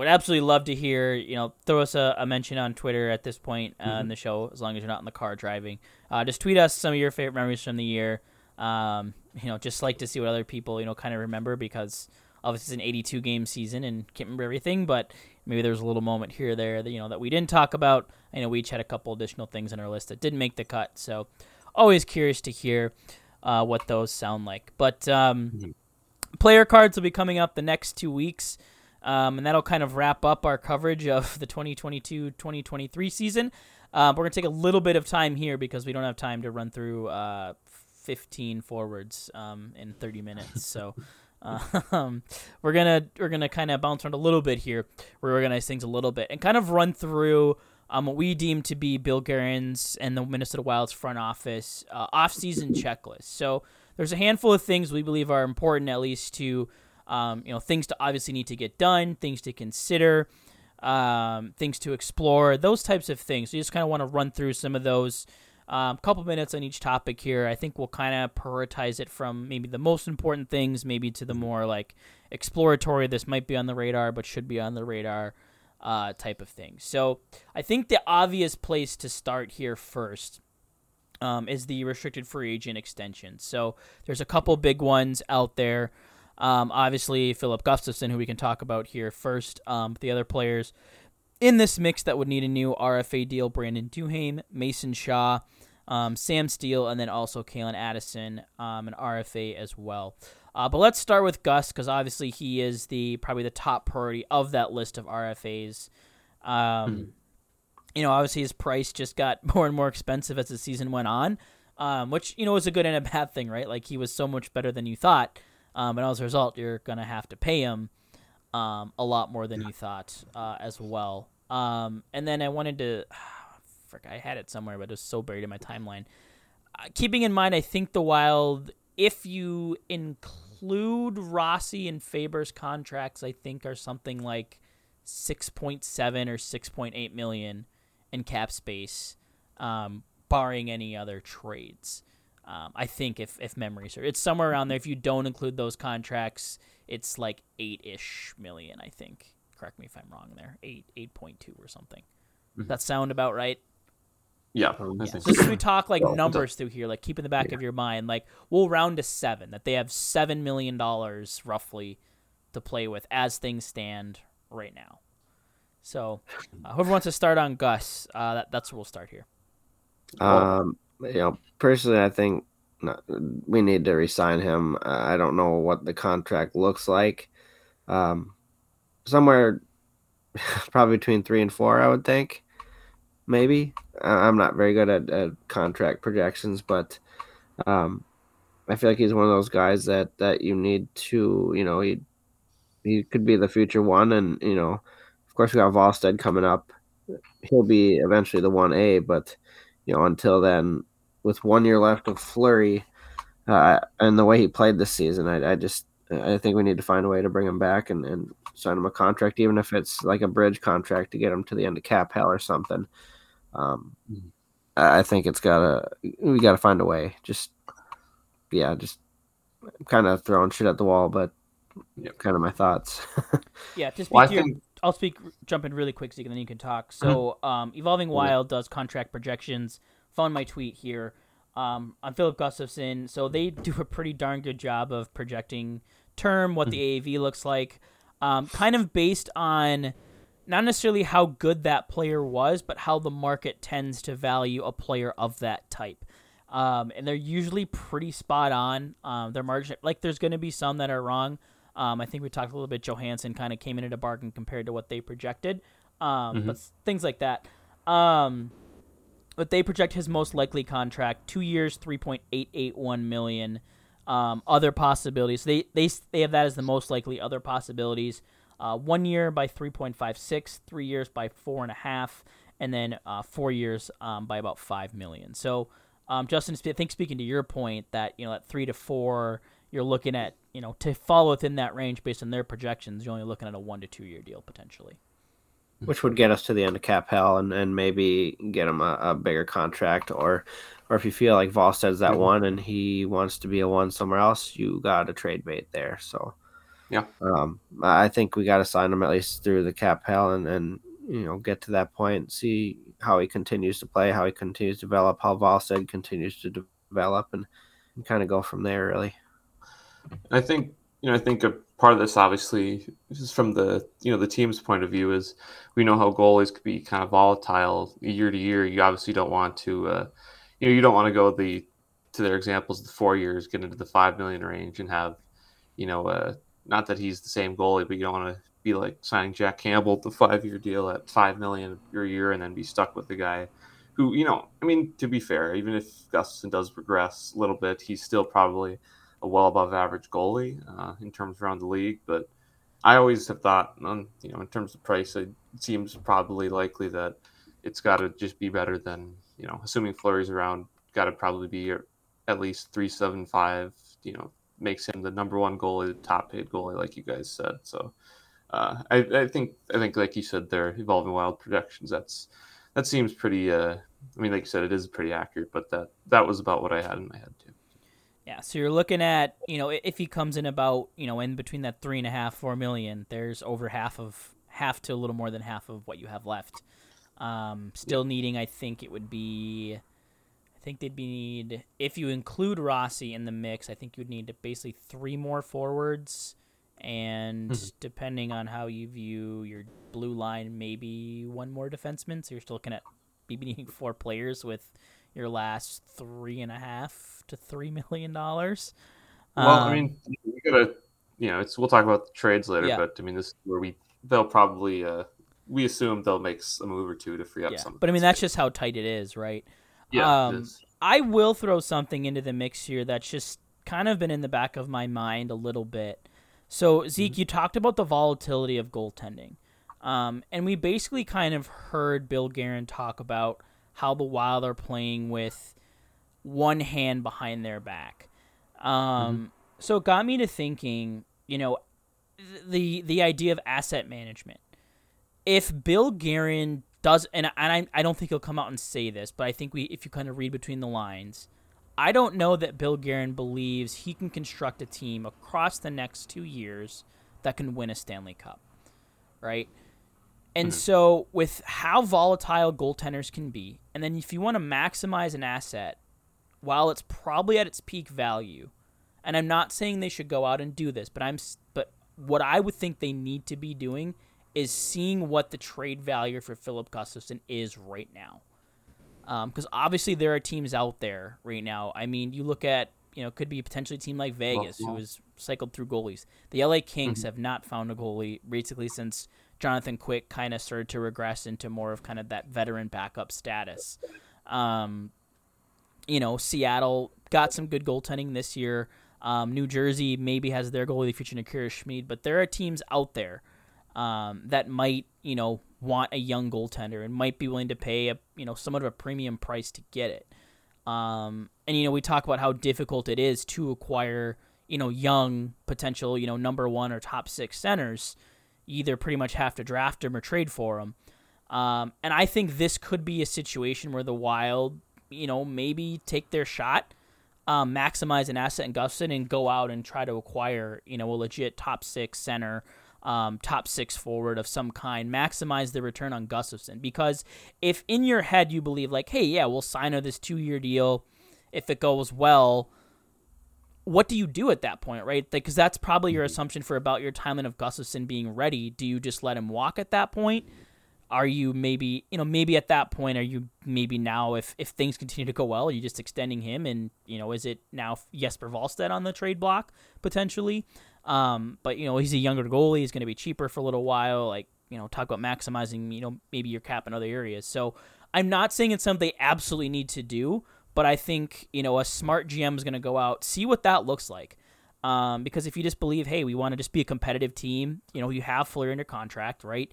C: would absolutely love to hear. You know, throw us a, a mention on Twitter at this point uh, mm-hmm. in the show, as long as you're not in the car driving. Uh, just tweet us some of your favorite memories from the year. Um, you know, just like to see what other people you know kind of remember because obviously it's an 82 game season and can't remember everything, but maybe there's a little moment here or there that you know that we didn't talk about. I know we each had a couple additional things on our list that didn't make the cut, so always curious to hear uh, what those sound like. But um, mm-hmm. Player cards will be coming up the next two weeks, um, and that'll kind of wrap up our coverage of the 2022 2023 season. Um, we're going to take a little bit of time here because we don't have time to run through uh, 15 forwards um, in 30 minutes. So. Um, we're gonna we're gonna kind of bounce around a little bit here, reorganize things a little bit, and kind of run through um, what we deem to be Bill Guerin's and the Minnesota Wild's front office uh, off-season checklist. So there's a handful of things we believe are important, at least to, um, you know, things to obviously need to get done, things to consider, um, things to explore, those types of things. So you just kind of want to run through some of those. A um, couple minutes on each topic here. I think we'll kind of prioritize it from maybe the most important things, maybe to the more like exploratory. This might be on the radar, but should be on the radar uh, type of thing. So I think the obvious place to start here first um, is the restricted free agent extension. So there's a couple big ones out there. Um, obviously, Filip Gustavsson, who we can talk about here first. Um, the other players in this mix that would need a new RFA deal Brandon Duhaime, Mason Shaw, um, Sam Steele, and then also Calen Addison, um, an RFA as well. Uh, but let's start with Gus because obviously he is the probably the top priority of that list of RFAs. Um, hmm you know, obviously his price just got more and more expensive as the season went on, um, which you know was a good and a bad thing, right? Like he was so much better than you thought, um, and as a result, you're gonna have to pay him um, a lot more than you thought uh, as well. Um, and then I wanted to, frick, I had it somewhere, but it was so buried in my timeline. Uh, keeping in mind, I think the Wild, if you include Rossi and Faber's contracts, I think are something like six point seven or six point eight million in cap space, um, barring any other trades. Um, I think if if memory serves, it's somewhere around there. If you don't include those contracts, it's like eight ish million. I think. Correct me if I'm wrong. There, eight eight point two or something.
E: Mhm.
C: That sound about right?
E: Yeah,
D: Um,
C: Yeah. So just we talk like
D: Well,
C: numbers through here, like keep in the back of your mind, like we'll round to seven. That they have seven million dollars roughly to play with as things stand right now. So, uh, whoever wants to start on Gus, uh, that, that's where we'll start here.
D: Um, you know, personally, I think not, we need to resign him. I don't know what the contract looks like. Um, somewhere probably between three and four, I would think. Maybe I'm not very good at, at contract projections, but um, I feel like he's one of those guys that that you need to, you know, he he could be the future one, and you know, of course we got Wallstedt coming up. He'll be eventually the one A, but you know, until then, with one year left of Fleury, uh, and the way he played this season, I, I just I think we need to find a way to bring him back and, and sign him a contract, even if it's like a bridge contract to get him to the end of cap hell or something. Um,
E: Mhm.
D: I I think it's gotta we gotta find a way. Just yeah, just kind of throwing shit at the wall, but
E: Yep.
D: kind of my thoughts.
C: Yeah, to speak
E: Well, I
C: to your,
E: think
C: I'll speak, jump in really quick, Zeke, and then you can talk. So, um, Evolving Wild does contract projections. Found my tweet here um, on Filip Gustavsson. So they do a pretty darn good job of projecting term, what the AAV looks like, um, kind of based on not necessarily how good that player was, but how the market tends to value a player of that type. Um, and they're usually pretty spot on. Um, their margin, like, there's going to be some that are wrong. Um, I think we talked a little bit. Johansson kind of came in at a bargain compared to what they projected, um, but things like that. Um, but they project his most likely contract two years, three point eight eight one million. Um, other possibilities. They they they have that as the most likely. Other possibilities. Uh, one year by three point five six, three years by four and a half, and then uh, four years um, by about five million. So, um, Justin, I think speaking to your point that you know at three to four, you're looking at you know to fall within that range based on their projections, you're only looking at a one to two year deal potentially.
D: Which would get us to the end of cap hell and, and maybe get him a, a bigger contract or or if you feel like Wallstedt's that one and he wants to be a one somewhere else, you got a trade bait there. So
E: Yeah.
D: um, I think we got to sign him at least through the cap hell and and you know get to that point, see how he continues to play, how he continues to develop, how Wallstedt continues to de- develop, and, and kind of go from there. Really,
E: I think you know, I think a part of this obviously is from the you know the team's point of view is we know how goalies could be kind of volatile year to year. You obviously don't want to, uh, you know, you don't want to go the to their examples the four years, get into the five million range, and have, you know, uh, not that he's the same goalie, but you don't want to be like signing Jack Campbell the five year deal at five million per year and then be stuck with the guy who, you know, I mean, to be fair, even if Gustavsson does regress a little bit, he's still probably a well above average goalie uh, in terms around the league. But I always have thought, on you know, in terms of price, it seems probably likely that it's got to just be better than you know, assuming Fleury's around, got to probably be at least three seven five. You know, makes him the number one goalie, the top paid goalie, like you guys said. So. Uh, I, I think I think like you said, their evolving wild projections. That's that seems pretty. Uh, I mean, like you said, it is pretty accurate. But that that was about what I had in my head too.
C: Yeah, so you're looking at, you know, if he comes in about, you know, in between that three and a half, four million, there's over half of half to a little more than half of what you have left. Um, still needing, I think it would be, I think they'd be need if you include Rossi in the mix. I think you'd need basically three more forwards, and
E: Mhm.
C: depending on how you view your blue line, maybe one more defenseman. So you're still looking at maybe needing four players with your last three and a half to three million dollars.
E: Well, I mean, we gotta, you know, it's we'll talk about the trades later,
C: Yeah.
E: but I mean, this is where we they'll probably uh, we assume they'll make a move or two to free up
C: yeah,
E: some.
C: but I mean that's just how tight it is, right?
E: yeah,
C: um. I will throw something into the mix here that's just kind of been in the back of my mind a little bit. So Zeke, you talked about the volatility of goaltending, um, and we basically kind of heard Bill Guerin talk about how the Wild are playing with one hand behind their back. Um, So it got me to thinking, you know, the the idea of asset management. If Bill Guerin does, and, and I, I don't think he'll come out and say this, but I think we, if you kind of read between the lines, I don't know that Bill Guerin believes he can construct a team across the next two years that can win a Stanley Cup, right? And mm-hmm. so, with how volatile goaltenders can be, and then if you want to maximize an asset while it's probably at its peak value, and I'm not saying they should go out and do this, but I'm but what I would think they need to be doing is seeing what the trade value for Filip Gustavsson is right now. Because um, obviously there are teams out there right now. I mean, you look at you know could be potentially a team like Vegas well, who has cycled through goalies. The LA Kings mm-hmm. have not found a goalie basically since Jonathan Quick kind of started to regress into more of kind of that veteran backup status. Um, you know, Seattle got some good goaltending this year. Um, New Jersey maybe has their goalie of the future, Schmid, but there are teams out there um, that might, you know, want a young goaltender and might be willing to pay a, you know, somewhat of a premium price to get it. Um, and you know, we talk about how difficult it is to acquire, you know, young potential, you know, number one or top six centers. Either pretty much have to draft him or trade for him. Um, and I think this could be a situation where the Wild, you know, maybe take their shot um, maximize an asset in Gustavsson and go out and try to acquire, you know, a legit top six center, um, top six forward of some kind, maximize the return on Gustavsson. Because if in your head you believe like, hey, yeah, we'll sign her this two year deal, if it goes well, what do you do at that point, right? Because that's probably your mm-hmm. assumption for about your timeline of Gustafsson being ready. Do you just let him walk at that point? are you maybe you know maybe at that point are you maybe now if if things continue to go well are you just extending him and you know is it now Jesper Wallstedt on the trade block potentially um, but you know he's a younger goalie he's going to be cheaper for a little while like you know talk about maximizing you know maybe your cap in other areas so I'm not saying it's something they absolutely need to do but I think you know a smart GM is going to go out see what that looks like um, because if you just believe hey we want to just be a competitive team you know you have Fleury under contract right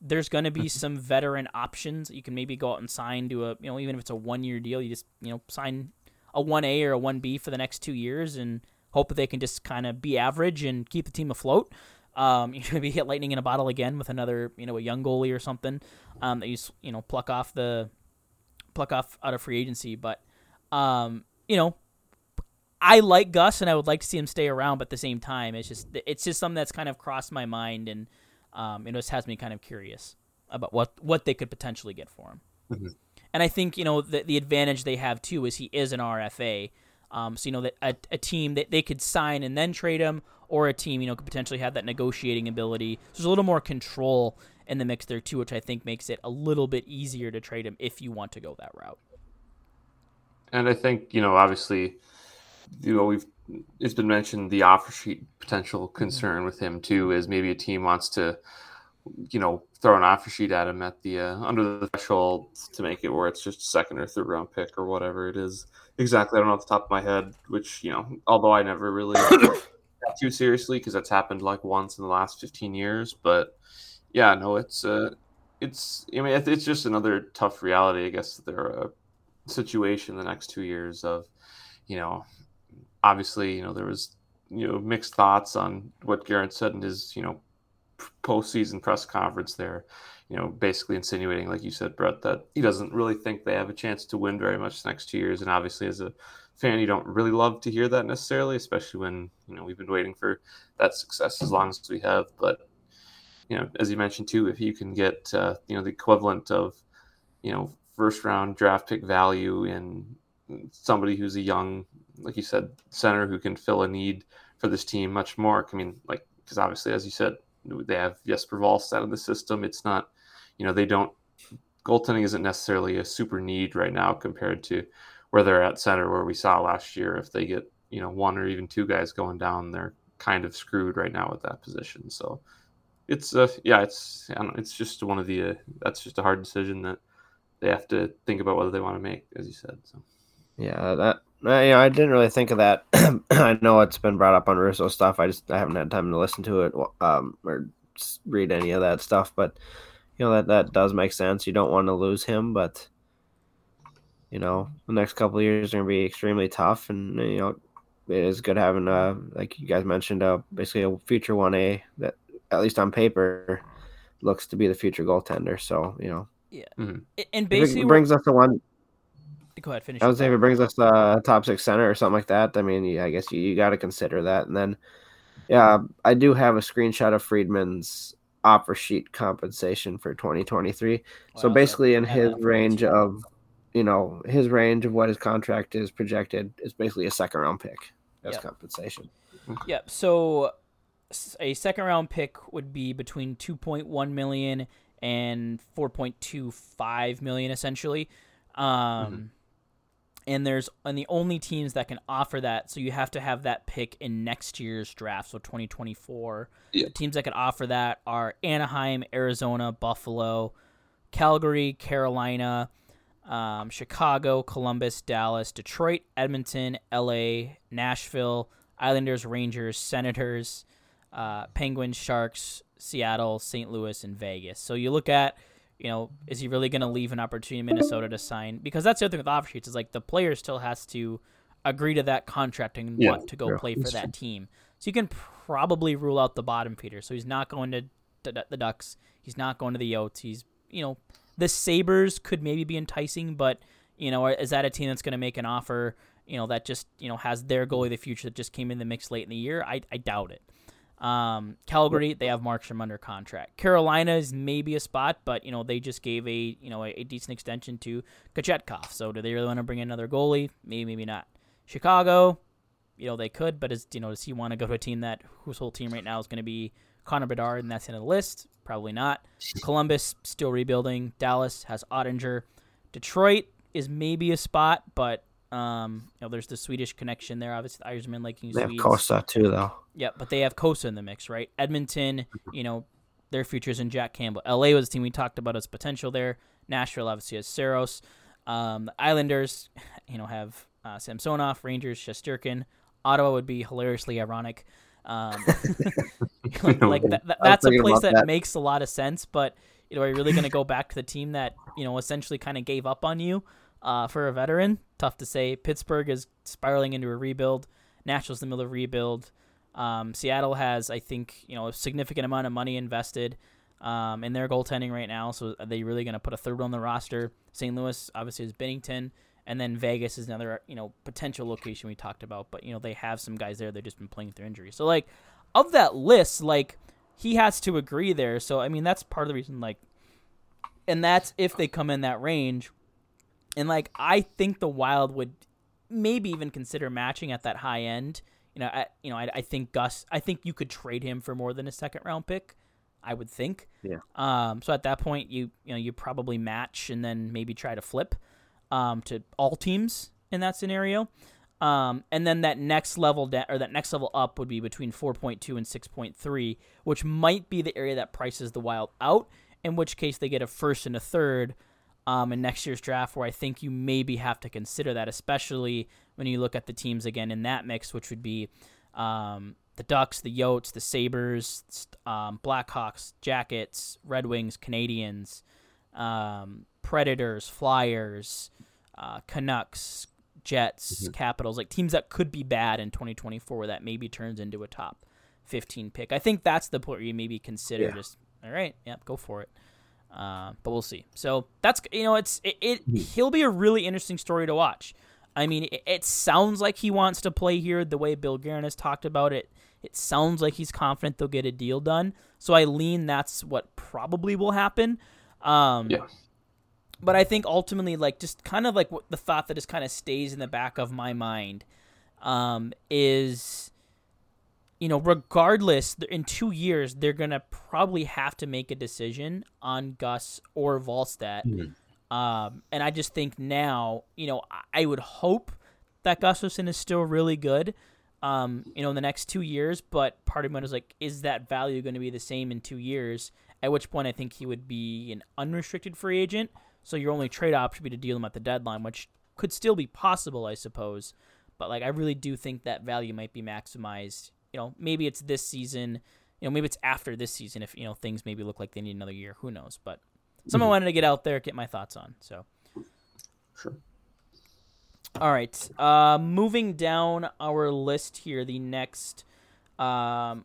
C: there's going to be some veteran options. You can maybe go out and sign to a, you know, even if it's a one year deal, you just, you know, sign a 1A or a 1B for the next two years and hope that they can just kind of be average and keep the team afloat. Um, you maybe hit lightning in a bottle again with another, you know, a young goalie or something um, that you, you know, pluck off the, pluck off out of free agency. But, um, you know, I like Gus and I would like to see him stay around, but at the same time, it's just, it's just something that's kind of crossed my mind and, um, it just has me kind of curious about what what they could potentially get for him. Mm-hmm. And I think you know the the advantage they have too is he is an RFA. Um, so you know that a, a, team that they could sign and then trade him, or a team you know could potentially have that negotiating ability. So there's a little more control in the mix there too, which I think makes it a little bit easier to trade him if you want to go that route.
E: And I think you know obviously, you know we've it's been mentioned the offer sheet potential concern with him too is maybe a team wants to you know throw an offer sheet at him at the uh, under the threshold to make it where it's just a second or third round pick or whatever it is. Exactly i don't know off the top of my head which you know although i never really too seriously because that's happened like once in the last 15 years but yeah no it's uh it's i mean it's just another tough reality i guess they're a situation the next two years of you know obviously, you know, there was you know mixed thoughts on what Guerin said in his you know postseason press conference there. You know, basically insinuating, like you said, Brett, that he doesn't really think they have a chance to win very much the next two years. And obviously, as a fan, you don't really love to hear that necessarily, especially when you know we've been waiting for that success as long as we have. But you know, as you mentioned too, if you can get uh, you know the equivalent of you know first round draft pick value in somebody who's a young like you said, center who can fill a need for this team much more. I mean, like because obviously, as you said, they have Jesper Volst out of the system. It's not, you know, they don't. Goaltending isn't necessarily a super need right now compared to where they're at center, where we saw last year. If they get you know one or even two guys going down, they're kind of screwed right now with that position. So it's uh yeah, it's it's just one of the uh, that's just a hard decision that they have to think about whether they want to make, as you said. So
D: yeah, that uh, you know, I didn't really think of that. I know it's been brought up on Russo stuff. I just I haven't had time to listen to it um, or read any of that stuff. But you know that that does make sense. You don't want to lose him, but you know the next couple years are gonna be extremely tough, and you know it is good having a like you guys mentioned uh basically a future one A that at least on paper looks to be the future goaltender. So you know
C: yeah, mm-hmm. and basically
D: it brings us to one
C: Go ahead, finish.
D: I
C: your
D: would say if it brings us a top six center or something like that, I mean, yeah, I guess you, you got to consider that. And then, yeah, I do have a screenshot of Friedman's offer sheet compensation for 2023. so basically, in his
C: that for me
D: range of, you know, his range of what his contract is projected is basically a second round pick as
C: Yep.
D: compensation.
C: Yep. So a second round pick would be between 2.1 million and 4.25 million essentially. Um and there's and the only teams that can offer that so you have to have that pick in next year's draft so 2024
E: Yeah.
C: the teams that can offer that are anaheim arizona buffalo calgary carolina um, chicago columbus dallas detroit edmonton la nashville islanders rangers senators uh, penguins sharks seattle st louis and vegas so you look at you know, is he really going to leave an opportunity in Minnesota to sign? Because that's the other thing with offer sheets is like the player still has to agree to that contract and
E: Yeah,
C: want to go
D: yeah,
C: play for that team. So you can probably rule out the bottom feeder. So he's not going to the, the Ducks. He's not going to the Yotes. He's, you know, the Sabres could maybe be enticing, but you know, is that a team that's going to make an offer? You know, that just you know has their goalie of the future that just came in the mix late in the year. I I doubt it. Um, Calgary, they have Markstrom under contract. Carolina is maybe a spot, but you know they just gave a you know a, a decent extension to Kochetkov. So do they really want to bring in another goalie? Maybe, maybe not. Chicago, you know they could, but is you know does he want to go to a team that whose whole team right now is going to be Connor Bedard and that's of the list? Probably not. Columbus still rebuilding. Dallas has Oettinger. Detroit is maybe a spot, but um, you know there's the Swedish connection there. Obviously, the Irishman liking
D: They have Costa too, though.
C: Yeah, but they have Costa in the mix, right? Edmonton, you know, their futures in Jack Campbell. LA was the team we talked about as potential there. Nashville obviously has Saros. Um, the Islanders, you know, have uh, Samsonov, Rangers, Shesterkin. Ottawa would be hilariously ironic. Um, like, like that, that- that's a place that,
D: that.
C: makes a lot of sense, but you know, are you really going to go back to the team that you know essentially kind of gave up on you uh, for a veteran? Tough to say. Pittsburgh is spiraling into a rebuild. Nashville's in the middle of rebuild. Um, Seattle has, I think, you know, a significant amount of money invested um, in their goaltending right now. So are they really going to put a third on the roster? St. Louis obviously is Binnington, and then Vegas is another, you know, potential location we talked about. But you know, they have some guys there. They've just been playing through injury. So like, of that list, like he has to agree there. So I mean, that's part of the reason. Like, and that's if they come in that range. And like, I think the Wild would maybe even consider matching at that high end. You know, I, you know, I, I think Gus. I think you could trade him for more than a second round pick. I would think.
D: Yeah.
C: Um. So at that point, you you know you probably match and then maybe try to flip, um, to all teams in that scenario. Um, and then that next level da- or that next level up would be between 4.2 and 6.3, which might be the area that prices the Wild out. In which case, they get a first and a third um, in next year's draft, where I think you maybe have to consider that, especially when you look at the teams again in that mix, which would be um, the Ducks, the Yotes, the Sabres, um, Blackhawks, Jackets, Red Wings, Canadiens, um, Predators, Flyers, uh, Canucks, Jets, Capitals, like teams that could be bad in 2024 that maybe turns into a top 15 pick. I think that's the point where you maybe consider
D: Yeah.
C: just, all right, yep, go for it. Uh, but we'll see. So that's you know it's it, it he'll be a really interesting story to watch. I mean, it, it sounds like he wants to play here the way Bill Guerin has talked about it. It sounds like he's confident they'll get a deal done. So I lean that's what probably will happen. Um,
E: Yeah.
C: But I think ultimately, like, just kind of like what the thought that just kind of stays in the back of my mind um, is, you know, regardless, in two years, they're going to probably have to make a decision on Gus or Wallstedt. Um, and I just think now, you know, I- would hope that Gustavsson is still really good, um, you know, in the next two years. But part of me was like, is that value going to be the same in two years? At which point I think he would be an unrestricted free agent. So your only trade off should be to deal him at the deadline, which could still be possible, I suppose. But like, I really do think that value might be maximized. You know, maybe it's this season. You know, maybe it's after this season if you know things maybe look like they need another year. Who knows? But someone wanted to get out there, get my thoughts on. So.
E: Sure.
C: All right. Uh, moving down our list here, the next, um,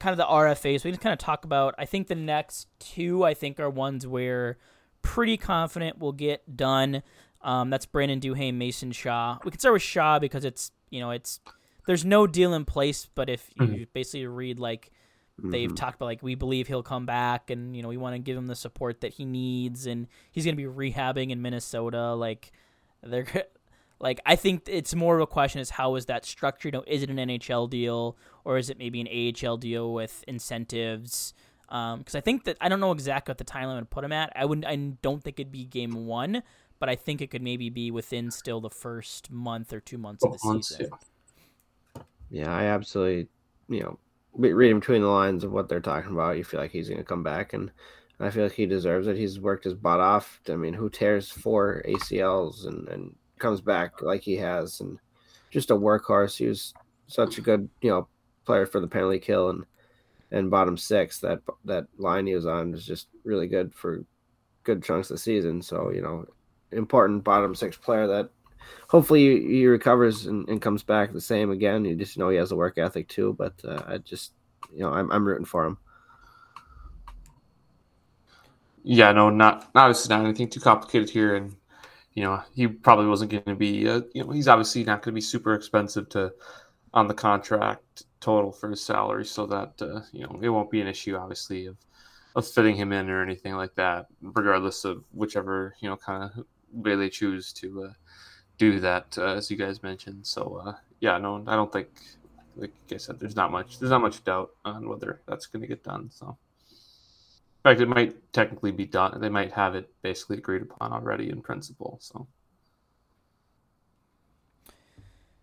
C: kind of the RFAs. We can kind of talk about. I think the next two, I think, are ones where pretty confident we'll get done. Um, that's Brandon Duhaime, Mason Shaw. We can start with Shaw because it's you know it's there's no deal in place, but if you
E: Mhm.
C: basically read like they've
D: Mhm.
C: talked about like we believe he'll come back and you know we want to give him the support that he needs and he's going to be rehabbing in Minnesota like they're like I think it's more of a question is how is that structured you know is it an NHL deal or is it maybe an AHL deal with incentives because I think that I don't know exactly what the time limit would put him at I wouldn't I don't think it'd be game 1 but I think it could maybe be within still the first month or 2 months of the
E: Months,
C: season
E: yeah.
D: Yeah, I absolutely, you know, reading between the lines of what they're talking about, you feel like he's going to come back, and I feel like he deserves it. He's worked his butt off. I mean, who tears four ACLs and, and comes back like he has, and just a workhorse. He was such a good, you know, player for the penalty kill and and bottom six. That that line he was on was just really good for good chunks of the season. So you know, important bottom six player that hopefully he, recovers and, and comes back the same again. You just know he has a work ethic too. But uh, I just, you know, I'm, I'm rooting for him.
E: Yeah, no, not obviously not anything too complicated here, and you know he probably wasn't going to be. Uh, you know, he's obviously not going to be super expensive to on the contract total for his salary, so that uh, you know it won't be an issue, obviously, of of fitting him in or anything like that, regardless of whichever you know kind of way they choose to uh, do that, uh, as you guys mentioned. So uh, yeah, no, I don't think, like I said, there's not much there's not much doubt on whether that's going to get done. So. In fact, it might technically be done. They might have it basically agreed upon already in principle. So,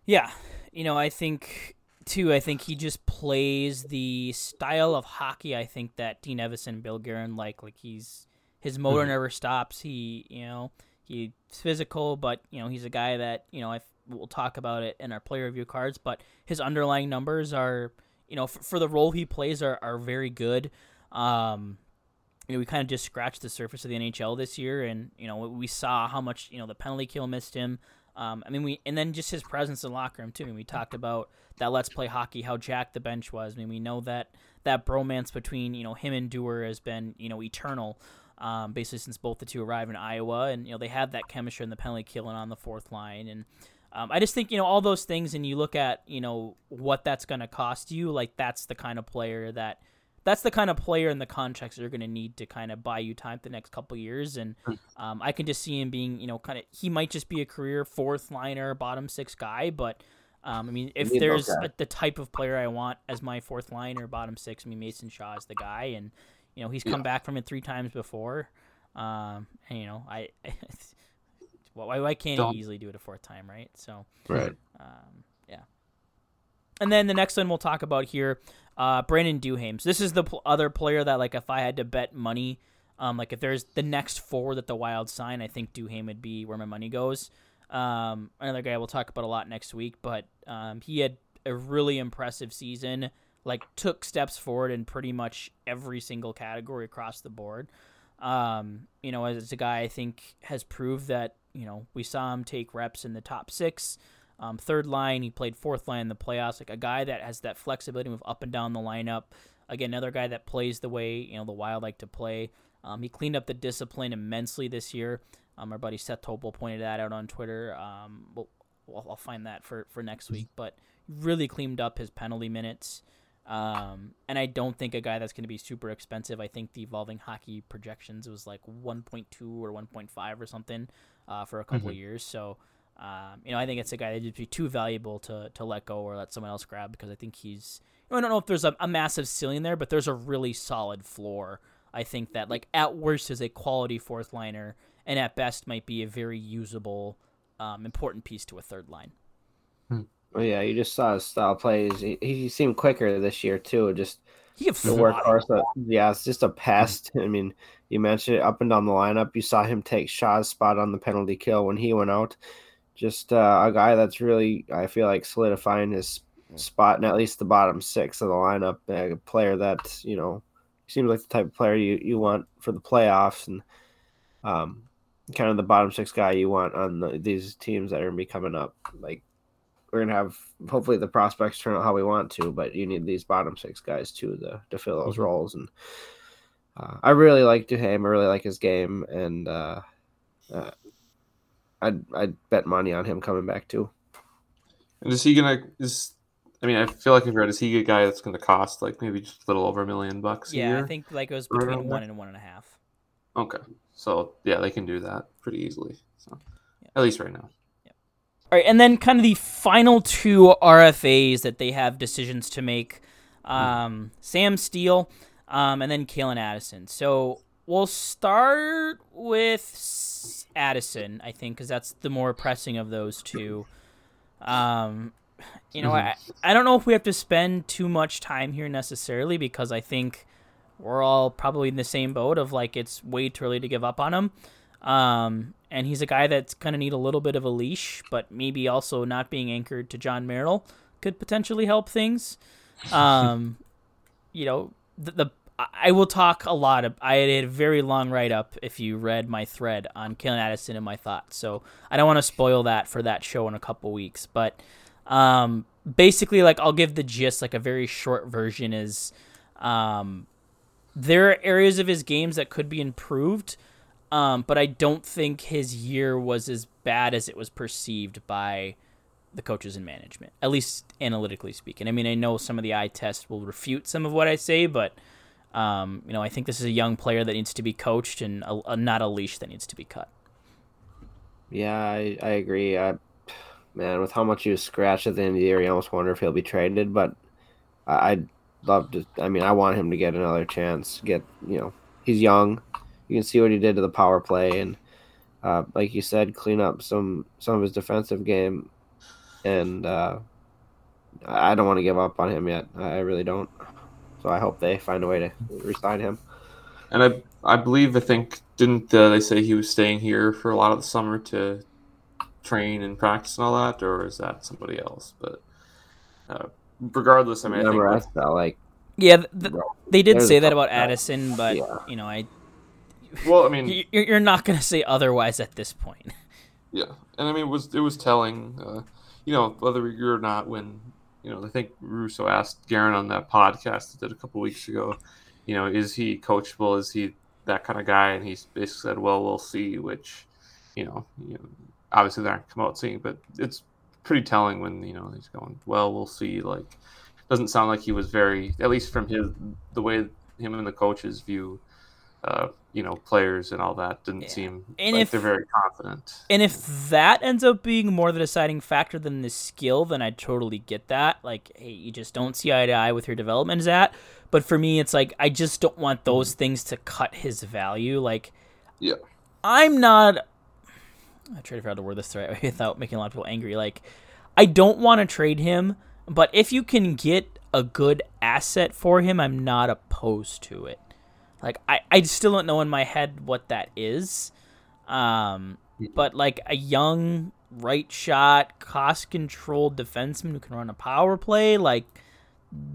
C: Yeah, you know, I think too. I think he just plays the style of hockey. I think that Dean Evason, and Bill Guerin like. Like he's his motor
E: Mhm.
C: never stops. He, you know, he's physical, but you know, he's a guy that you know. I we'll talk about it in our player review cards, but his underlying numbers are, you know, for, for the role he plays are are very good. Um, you know, we kind of just scratched the surface of the NHL this year, and you know, we saw how much you know the penalty kill missed him. Um, I mean, we and then just his presence in the locker room too. I mean, we talked about that. Let's play hockey. How Jack the bench was. I mean, we know that that bromance between you know him and Dewar has been you know eternal, um, basically since both the two arrived in Iowa, and you know they have that chemistry in the penalty kill and on the fourth line, and um, I just think you know all those things, and you look at you know what that's going to cost you. Like that's the kind of player that that's the kind of player in the contracts you're going to need to kind of buy you time the next couple years. And um, I can just see him being, you know, kind of he might just be a career fourth liner, bottom six guy. But um, I mean, if there's a, the type of player I want as my fourth liner, bottom six, I mean Mason Shaw is the guy, and you know he's come
E: Yeah.
C: back from it three times before. Um, and you know I. Why, why can't
E: Don't-
C: he easily do it a fourth time, right? So,
D: Right.
C: um, yeah. And then the next one we'll talk about here, uh, Brandon Duhaime. So this is the pl- other player that, like, if I had to bet money, um, like if there's the next forward that the Wild sign, I think Duhaime would be where my money goes. Um, another guy we'll talk about a lot next week, but um, he had a really impressive season. Like took steps forward in pretty much every single category across the board. Um, you know, as a guy I think has proved that you know we saw him take reps in the top six, um, third line. He played fourth line in the playoffs. Like a guy that has that flexibility move up and down the lineup. Again, another guy that plays the way you know the Wild like to play. Um, he cleaned up the discipline immensely this year. Um, our buddy Seth Topol pointed that out on Twitter. Um, we'll, well, I'll find that for, for next week. But really cleaned up his penalty minutes. Um, and I don't think a guy that's going to be super expensive. I think the evolving hockey projections was like 1.2 or 1.5 or something uh, for a couple of years. So, um, you know, I think it's a guy that'd be too valuable to, to let go or let someone else grab because I think he's. I don't know if there's a, a massive ceiling there, but there's a really solid floor. I think that, like, at worst is a quality fourth liner, and at best might be a very usable, um, important piece to a third line.
D: Well, yeah, you just saw his style plays. He, he seemed quicker this year too. Just
C: He could
D: the
C: fly.
D: workhorse. That, yeah, it's just a pest. I mean, you mentioned it up and down the lineup. You saw him take Shaw's spot on the penalty kill when he went out. Just uh, a guy that's really, I feel like, solidifying his spot in at least the bottom six of the lineup. A player that you know seems like the type of player you, you want for the playoffs and um, kind of the bottom six guy you want on the, these teams that are gonna be coming up. Like we're gonna have hopefully the prospects turn out how we want to, but you need these bottom six guys too to to fill those roles. And uh, I really like Duhaime. I really like his game, and uh, uh, I'd I'd bet money on him coming back too.
E: And is he gonna is I mean, I feel like I've read is he a guy that's gonna cost like maybe just a little over a million bucks a
C: Yeah,
E: year?
C: I think like it was between
E: around
C: one and one and a half.
E: Okay. So yeah, they can do that pretty easily. So at least right now.
C: All right, and then kind of the final two RFAs that they have decisions to make: um, Sam Steele, um, and then Calen Addison. So we'll start with Addison, I think, because that's the more pressing of those two. Um, you know, I I don't know if we have to spend too much time here necessarily because I think we're all probably in the same boat of like it's way too early to give up on him. Um, and he's a guy that's going to need a little bit of a leash, but maybe also not being anchored to Jon Merrill could potentially help things. Um, you know, the, the I will talk a lot. Of, I had a very long write up if you read my thread on Calen Addison and my thoughts. So I don't want to spoil that for that show in a couple weeks. But um, basically, like I'll give the gist. Like a very short version is, um, there are areas of his games that could be improved. Um, but I don't think his year was as bad as it was perceived by the coaches and management, at least analytically speaking. I mean, I know some of the eye test will refute some of what I say, but um, you know, I think this is a young player that needs to be coached and a, a, not a leash that needs to be cut.
D: Yeah, I, I agree. I, man, with how much he was scratched at the end of the year, you almost wonder if he'll be traded. But I, I'd love to. I mean, I want him to get another chance. Get you know, he's young. You can see what he did to the power play, and uh, like you said, clean up some some of his defensive game. And uh, I don't want to give up on him yet. I really don't. So I hope they find a way to resign him.
E: And I I believe I think didn't uh, they say he was staying here for a lot of the summer to train and practice and all that, or is that somebody else? But uh, regardless, I mean, I think
D: Remember, I
E: with-
D: felt like
C: Yeah, th- th- they did
D: There's
C: say that about. Addison, but
D: Yeah.
C: you know, I
E: well, I mean,
C: you're not gonna say otherwise at this point.
E: Yeah, and I mean, it was it was telling, uh, you know, whether we agree or not. When you know, I think Russo asked Guerin on that podcast that did a couple weeks ago, you know, is he coachable? Is he that kind of guy? And he basically said, "Well, we'll see." Which, you know, you know obviously they aren't come out seeing, but it's pretty telling when you know he's going, "Well, we'll see." Like, doesn't sound like he was very, at least from his the way him and the coaches view. Uh, you know, players and all that didn't
C: Yeah.
E: seem
C: And
E: like
C: if-
E: they're very confident.
C: And if that ends up being more the deciding factor than the skill, then I totally get that. Like, hey, you just don't see eye to eye with your development is at. But for me, it's like I just don't want those things to cut his value. Like,
E: Yeah.
C: I'm not. I try to figure out to word this the right way without making a lot of people angry. Like, I don't want to trade him, but if you can get a good asset for him, I'm not opposed to it. Like, I, I still don't know in my head what that is. Um, but like a young right shot, cost controlled defenseman who can run a power play, like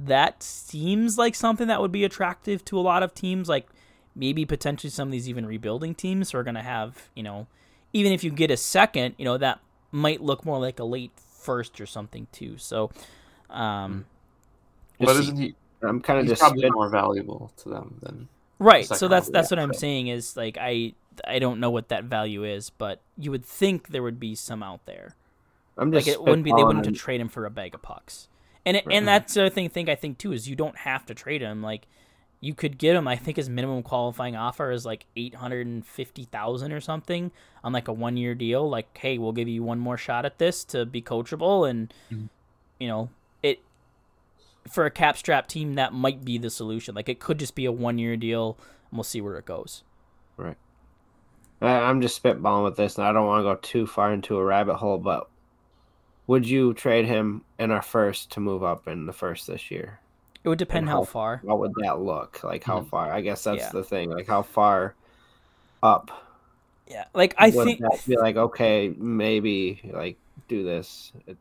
C: that seems like something that would be attractive to a lot of teams. Like maybe potentially some of these even rebuilding teams are going to have, you know, even if you get a second, you know, that might look more like a late first or something too. So, um,
E: but isn't he?
D: I'm kind of just
E: probably more valuable to them than.
C: Right. So
E: oh,
C: that's
D: that's
C: what I'm saying is like I I don't know what that value is, but you would think there would be some out there.
D: I'm just Like
C: it wouldn't be they wouldn't have trade him for a bag of pucks. And it,
D: Right.
C: and that's the other thing, thing I think too is you don't have to trade him. Like you could get him. I think his minimum qualifying offer is like eight hundred and fifty thousand or something on like a one year deal. Like, hey, we'll give you one more shot at this to be coachable, and mm-hmm. you know it for a cap strap team that might be the solution. Like it could just be a one year deal, and we'll see where it goes. Right.
D: I- I'm just spitballing with this, and I don't want to go too far into a rabbit hole. But would you trade him in our first to move up in the first this year?
C: It would depend how
D: how-
C: far.
D: What would that look like? How
E: Mhm.
D: far? I guess that's
C: Yeah.
D: the thing. Like how far up?
C: Yeah, like I think.
D: that be like okay, maybe like do this. It,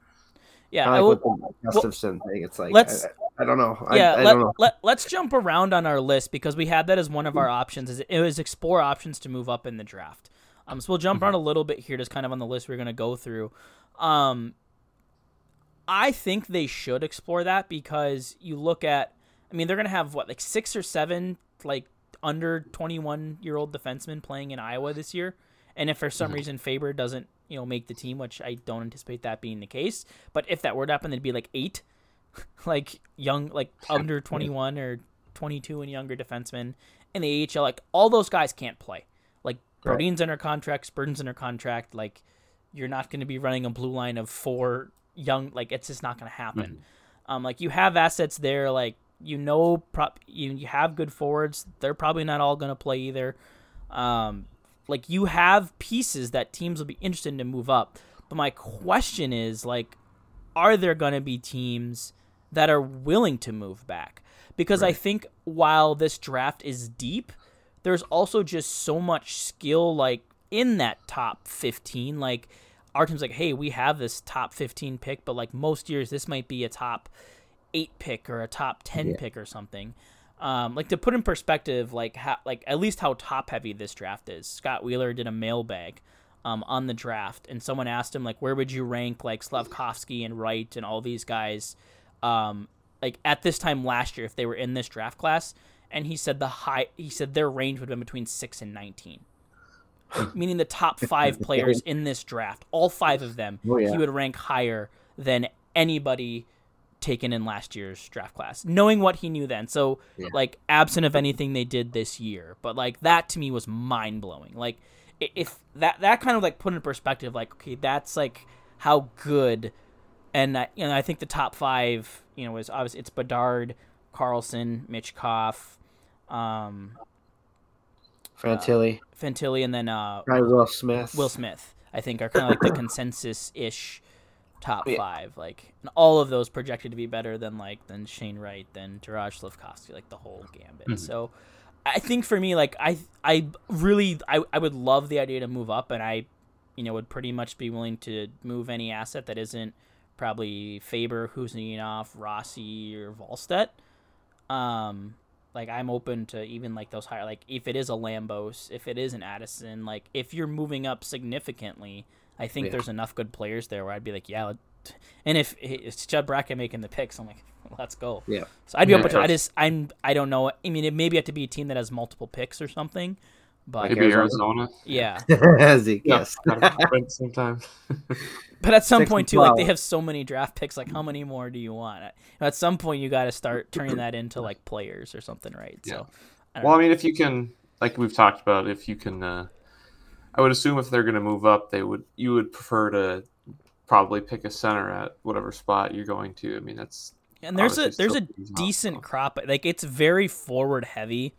C: Yeah, I
D: like
C: will,
D: with the Gustavsson thing. It's like
C: let's-
D: I, I don't know. I,
C: yeah,
D: I
C: let,
D: don't know.
C: let, let's jump around on our list because we had that as one of our options. Is it was explore options to move up in the draft. Um, so we'll jump around a little bit here, just kind of on the list we're gonna go through. Um, I think they should explore that because you look at, I mean, they're gonna have what like six or seven like under twenty one year old defensemen playing in Iowa this year, and if for some reason Faber doesn't you know make the team, which I don't anticipate that being the case. But if that were to happen, it'd be like eight, like young, like under twenty one or twenty two and younger defensemen in the AHL. Like all those guys can't play. Like
D: Right.
C: Under contract, Spurgeon's under contract. Like you're not going to be running a blue line of four young. Like it's just not going to happen. Um, like you have assets there. Like you know, prop you you have good forwards. They're probably not all going to play either. Um, like you have pieces that teams will be interested in to move up. But my question is like, are there going to be teams that are willing to move back? Because I think while this draft is deep, there's also just so much skill like in that top 15 like our team's like hey we have this top 15 pick but like most years this might be a top 8 pick or a top 10
D: Yeah.
C: pick or something um, like to put in perspective like how like at least how top heavy this draft is. Scott wheeler did a mailbag um, on the draft and someone asked him like where would you rank like slavkovsky and wright and all these guys um, like at this time last year if they were in this draft class? And he said the high he said their range would have been between 6 and 19 meaning the top 5 players in this draft all 5 of them
D: Oh, yeah.
C: he would rank higher than anybody taken in last year's draft class knowing what he knew then so
D: Yeah.
C: like absent of anything they did this year but like that to me was mind blowing like if that that kind of like put in perspective like okay that's like how good and I, you know I think the top five you know is obviously it's Bedard, Carlsson, Mitch Koff, um,
D: Fantilli,
C: Fantilli, and then uh,
D: Will Smith.
C: Will Smith. I think are kind of like the consensus ish top
D: Yeah.
C: five. Like and all of those projected to be better than like than Shane Wright, than Taraj Slavkovsky, like the whole gambit. So I think for me, like I I really I, I would love the idea to move up, and I you know would pretty much be willing to move any asset that isn't probably Faber, Kuznetsov, Rossi, or Wallstedt. Um, like I'm open to even like those higher like if it is a Lambos, if it is an Addison, like if you're moving up significantly, I think
D: Yeah.
C: there's enough good players there where I'd be like, yeah. And if it's Judd Brackett making the picks, I'm like, let's go.
D: Yeah.
C: So I'd be
D: Yeah.
C: open to. I just I'm I don't know. I mean, it maybe have to be a team that has multiple picks or something. But
E: Maybe Arizona.
C: yeah,
D: Zeke,
E: Yeah,
D: yes.
E: kind of at the same time.
C: but at some
D: Six
C: point
D: and
C: too, like they have so many draft picks. Like, how many more do you want? At- At some point, you got to start turning that into like players or something, right? So, I
E: Well,
C: know.
E: I mean, if you can, like we've talked about, if you can, uh, I would assume if they're going to move up, they would. You would prefer to probably pick a center at whatever spot you're going to. I mean, that's
C: and there's a there's a decent crop. Like it's very forward heavy.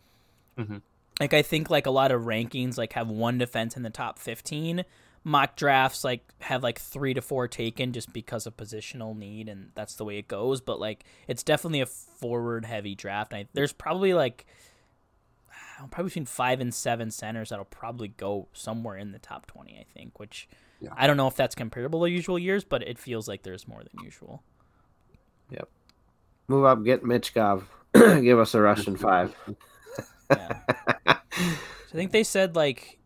E: Mhm.
C: Like I think like a lot of rankings like have one defense in the top fifteen. Mock drafts like have like three to four taken just because of positional need, and that's the way it goes. But like it's definitely a forward heavy draft. I, there's probably like I don't know, probably between five and seven centers that'll probably go somewhere in the top twenty. I think, which
E: Yeah.
C: I don't know if that's comparable to usual years, but it feels like there's more than usual. Yep.
D: Move up, get Michkov. Give us a Russian five.
C: Yeah. So I think they said like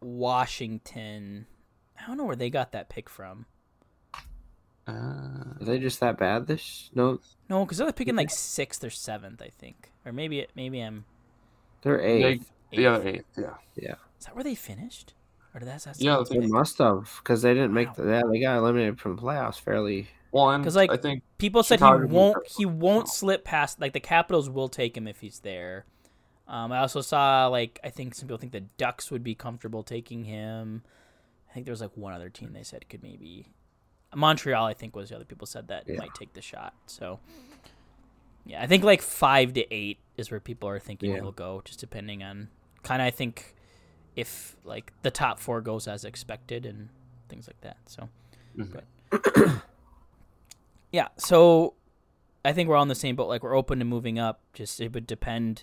C: Washington. I don't know where they got that pick from.
E: Uh,
D: Are they just that bad? This no,
C: No, because they're picking like sixth or seventh, I think, or maybe maybe I'm.
D: They're
E: they,
D: eighth.
E: the other eighth, yeah. Yeah.
C: Is that where they finished? Or did that? That's
E: Yeah,
D: They must have because they didn't make the. Yeah, they got eliminated from the playoffs fairly.
E: Well, and
C: 'Cause, like,
E: I think
C: People said
E: Chicago
C: he won't. He won't slip past. Like the Capitals will take him if he's there. Um, I also saw like I think some people think the Ducks would be comfortable taking him. I think there was like one other team they said could maybe. Montreal, I think, was the other people said that
D: Yeah.
C: might take the shot. So, yeah, I think like five to eight is where people are thinking
D: Yeah.
C: he'll go, just depending on kind of. I think if like the top four goes as expected and things like that. So,
E: Mhm.
C: but yeah, so I think we're all in the same boat. Like we're open to moving up. Just it would depend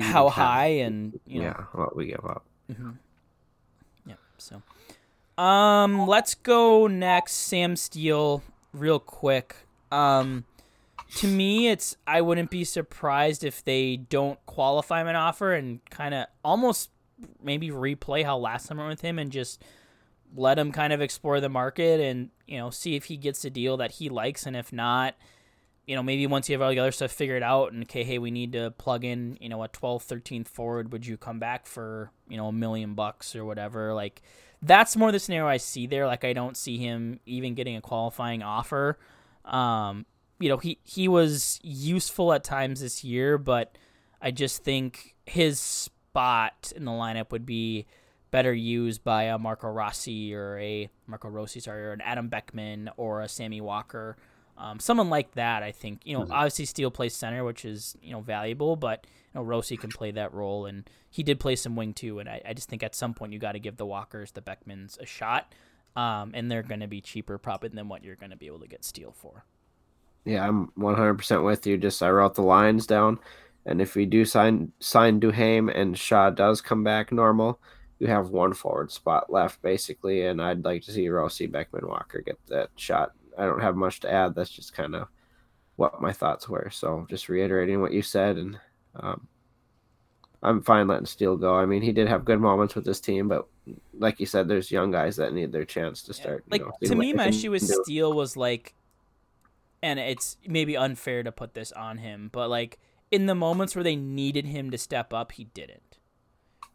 C: how high and you know.
D: Yeah, what we give up.
C: Yep. So, um, let's go next. Sam Steele, real quick. Um, to me, it's I wouldn't be surprised if they don't qualify him an offer and kind of almost maybe replay how last summer with him and just let him kind of explore the market and you know see if he gets a deal that he likes and if not you know maybe once you have all the other stuff figured out and okay hey we need to plug in you know a 12th 13th forward would you come back for you know a million bucks or whatever like that's more the scenario I see there. Like I don't see him even getting a qualifying offer. Um, you know, he he was useful at times this year, but I just think his spot in the lineup would be better used by a Marco Rossi or a Marco Rossi, sorry, or an Adam Beckman or a Sammy Walker. Um, someone like that, I think. You know, mm-hmm. obviously Steele plays center, which is you know valuable, but you know Rossi can play that role, and he did play some wing too. And I, I just think at some point you got to give the Walkers, the Beckmans, a shot, um, and they're going to be cheaper probably than what you're going to be able to get Steele for.
D: Yeah, I'm 100% with you. Just I wrote the lines down, and if we do sign sign Duhaime and Shaw does come back normal, you have one forward spot left basically, and I'd like to see Rossi Beckman Walker get that shot. I don't have much to add. That's just kind of what my thoughts were. So just reiterating what you said, and um, I'm fine letting Steele go. I mean, he did have good moments with this team, but like you said, there's young guys that need their chance to start.
C: Yeah. Like
D: you
C: know, to me, my issue with Steele was like, and it's maybe unfair to put this on him, but like in the moments where they needed him to step up, he didn't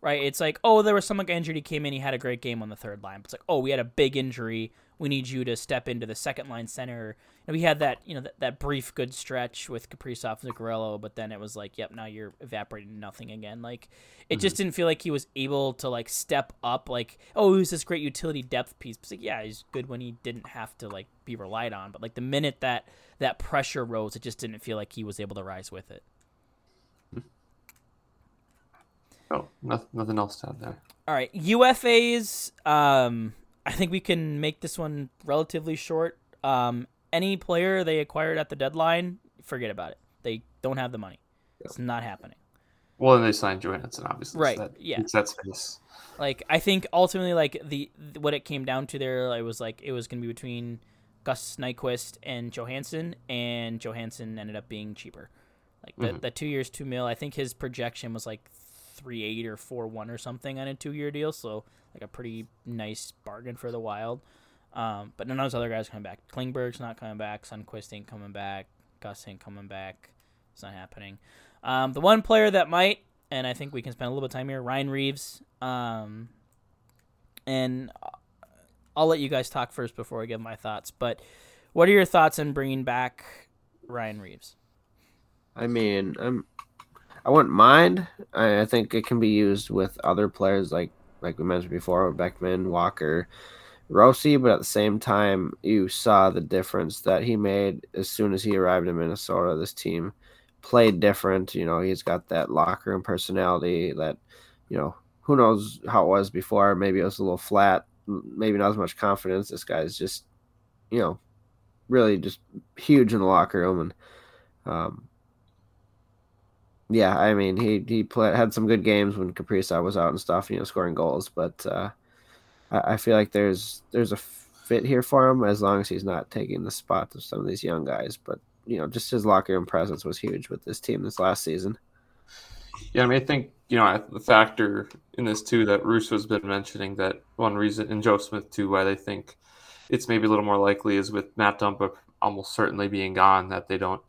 C: right? It's like, oh, there was someone injured. He came in. He had a great game on the third line. It's like, oh, we had a big injury. We need you to step into the second line center. And we had that, you know, that, that brief good stretch with Kaprizov and Zuccarello, but then it was like, yep, now you're evaporating nothing again. Like, it mm-hmm. just didn't feel like he was able to like step up. Like, oh, he was this great utility depth piece. It's like, yeah, he's good when he didn't have to like be relied on. But like the minute that that pressure rose, it just didn't feel like he was able to rise with it.
E: Oh, nothing, nothing else to add there.
C: All right, UFAs. Um, I think we can make this one relatively short. Um, any player they acquired at the deadline, forget about it. They don't have the money. It's not happening.
E: Well, and they signed Johansson, obviously.
C: Right.
E: So that,
C: yeah.
E: That space.
C: Like I think ultimately, like the what it came down to there, it was like it was going to be between Gus Nyquist and Johansson, and Johansson ended up being cheaper. Like the, mm-hmm. the two years, two mil. I think his projection was like three eight or four one or something on a two year deal. So like a pretty nice bargain for the Wild. Um, but none of those other guys coming back. Klingberg's not coming back. Sundqvist ain't coming back. Gus ain't coming back. It's not happening. Um, the one player that might, and I think we can spend a little bit of time here, Ryan Reaves. Um, and I'll let you guys talk first before I give my thoughts. But what are your thoughts on bringing back Ryan Reaves?
D: I mean, I'm I wouldn't mind. I, I think it can be used with other players like like we mentioned before, Beckman, Walker, Rossi, but at the same time, you saw the difference that he made as soon as he arrived in Minnesota. This team played different. You know, he's got that locker room personality that, you know, who knows how it was before. Maybe it was a little flat, maybe not as much confidence. This guy's just, you know, really just huge in the locker room. And um, yeah, I mean he he play, had some good games when Kaprizov was out and stuff, you know, scoring goals. But uh, I, I, feel like there's there's a fit here for him as long as he's not taking the spot of some of these young guys. But you know, just his locker room presence was huge with this team this last season.
E: Yeah, I mean, I think you know the factor in this too that Russo's been mentioning that one reason, and Joe Smith too, why they think it's maybe a little more likely is with Matt Dumba almost certainly being gone that they don't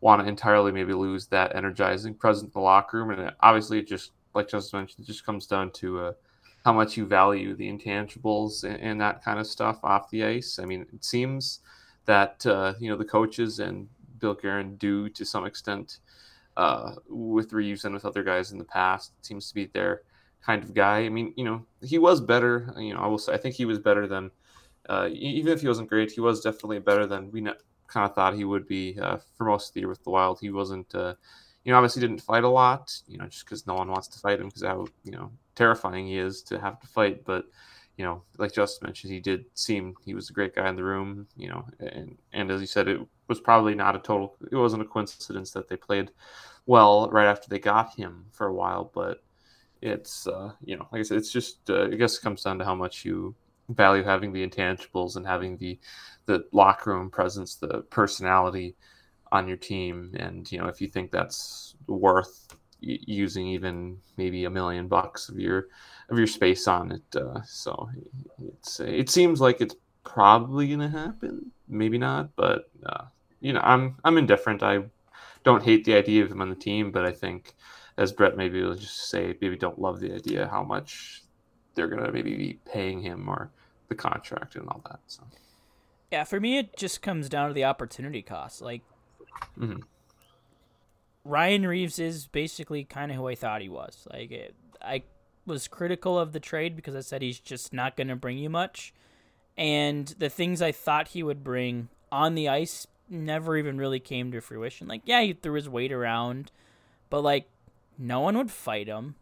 E: want to entirely maybe lose that energizing presence in the locker room. And obviously, it just like just mentioned, it just comes down to uh, how much you value the intangibles and, and, that kind of stuff off the ice. I mean, it seems that uh, you know the coaches and Bill Guerin do to some extent uh, with Reaves and with other guys in the past. It seems to be their kind of guy. I mean, you know, he was better. You know, I will say I think he was better than. Uh, even if he wasn't great, he was definitely better than we kind of thought he would be uh, for most of the year with the Wild. He wasn't, uh, you know, obviously didn't fight a lot, you know, just because no one wants to fight him because how you know terrifying he is to have to fight. But you know, like Justin mentioned, he did seem he was a great guy in the room, you know, and and as he said, it was probably not a total, it wasn't a coincidence that they played well right after they got him for a while, but it's uh, you know, like I said, it's just uh, I guess it comes down to how much you value having the intangibles and having the the locker room presence, the personality on your team, and you know if you think that's worth using even maybe a million bucks of your of your space on it. Uh, so it's it seems like it's probably gonna happen. Maybe not, but uh, you know I'm I'm indifferent. I don't hate the idea of him on the team, but I think as Brett maybe will just say maybe don't love the idea how much they're gonna maybe be paying him or the contract and all that. So
C: Yeah, for me, it just comes down to the opportunity cost. Like,
E: Mhm.
C: Ryan Reaves is basically kind of who I thought he was. Like, it, I was critical of the trade because I said he's just not going to bring you much. And the things I thought he would bring on the ice never even really came to fruition. Like, yeah, he threw his weight around, but, like, no one would fight him.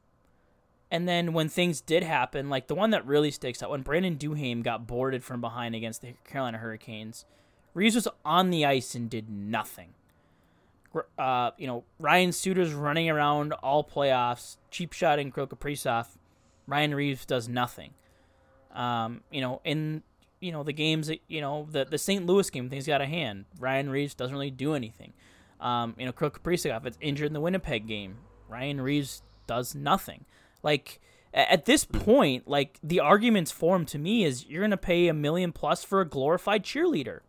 C: And then when things did happen, like the one that really sticks out, when Brandon Duhaime got boarded from behind against the Carolina Hurricanes, Reaves was on the ice and did nothing. Uh, you know, Ryan Suter's running around all playoffs, cheap shot in Kaprizov. Ryan Reaves does nothing. Um, you know, in you know the games, that you know the the St. Louis game, things got a hand. Ryan Reaves doesn't really do anything. Um, you know, Kirill Kaprizov injured in the Winnipeg game. Ryan Reaves does nothing. Like at this point, like the arguments form to me is you're gonna pay a million plus for a glorified cheerleader,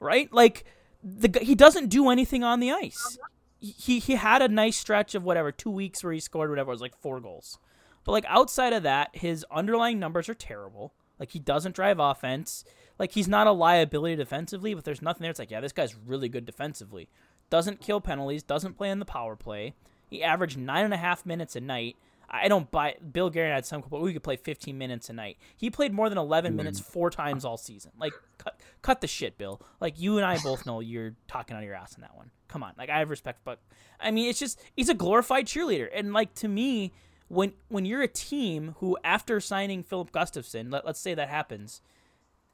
C: right? Like the he doesn't do anything on the ice. He he had a nice stretch of whatever two weeks where he scored whatever it was like four goals, but like outside of that, his underlying numbers are terrible. Like he doesn't drive offense. Like he's not a liability defensively, but there's nothing there. It's like yeah, this guy's really good defensively. Doesn't kill penalties. Doesn't play in the power play. He averaged nine and a half minutes a night. I don't buy. Bill Guerin had some, but we could play 15 minutes a night. He played more than 11 minutes four times all season. Like, cut, cut the shit, Bill. Like, you and I both know you're talking out of your ass in that one. Come on, like I have respect, but I mean, it's just he's a glorified cheerleader, and like to me, when when you're a team who after signing Filip Gustavsson, let, let's say that happens,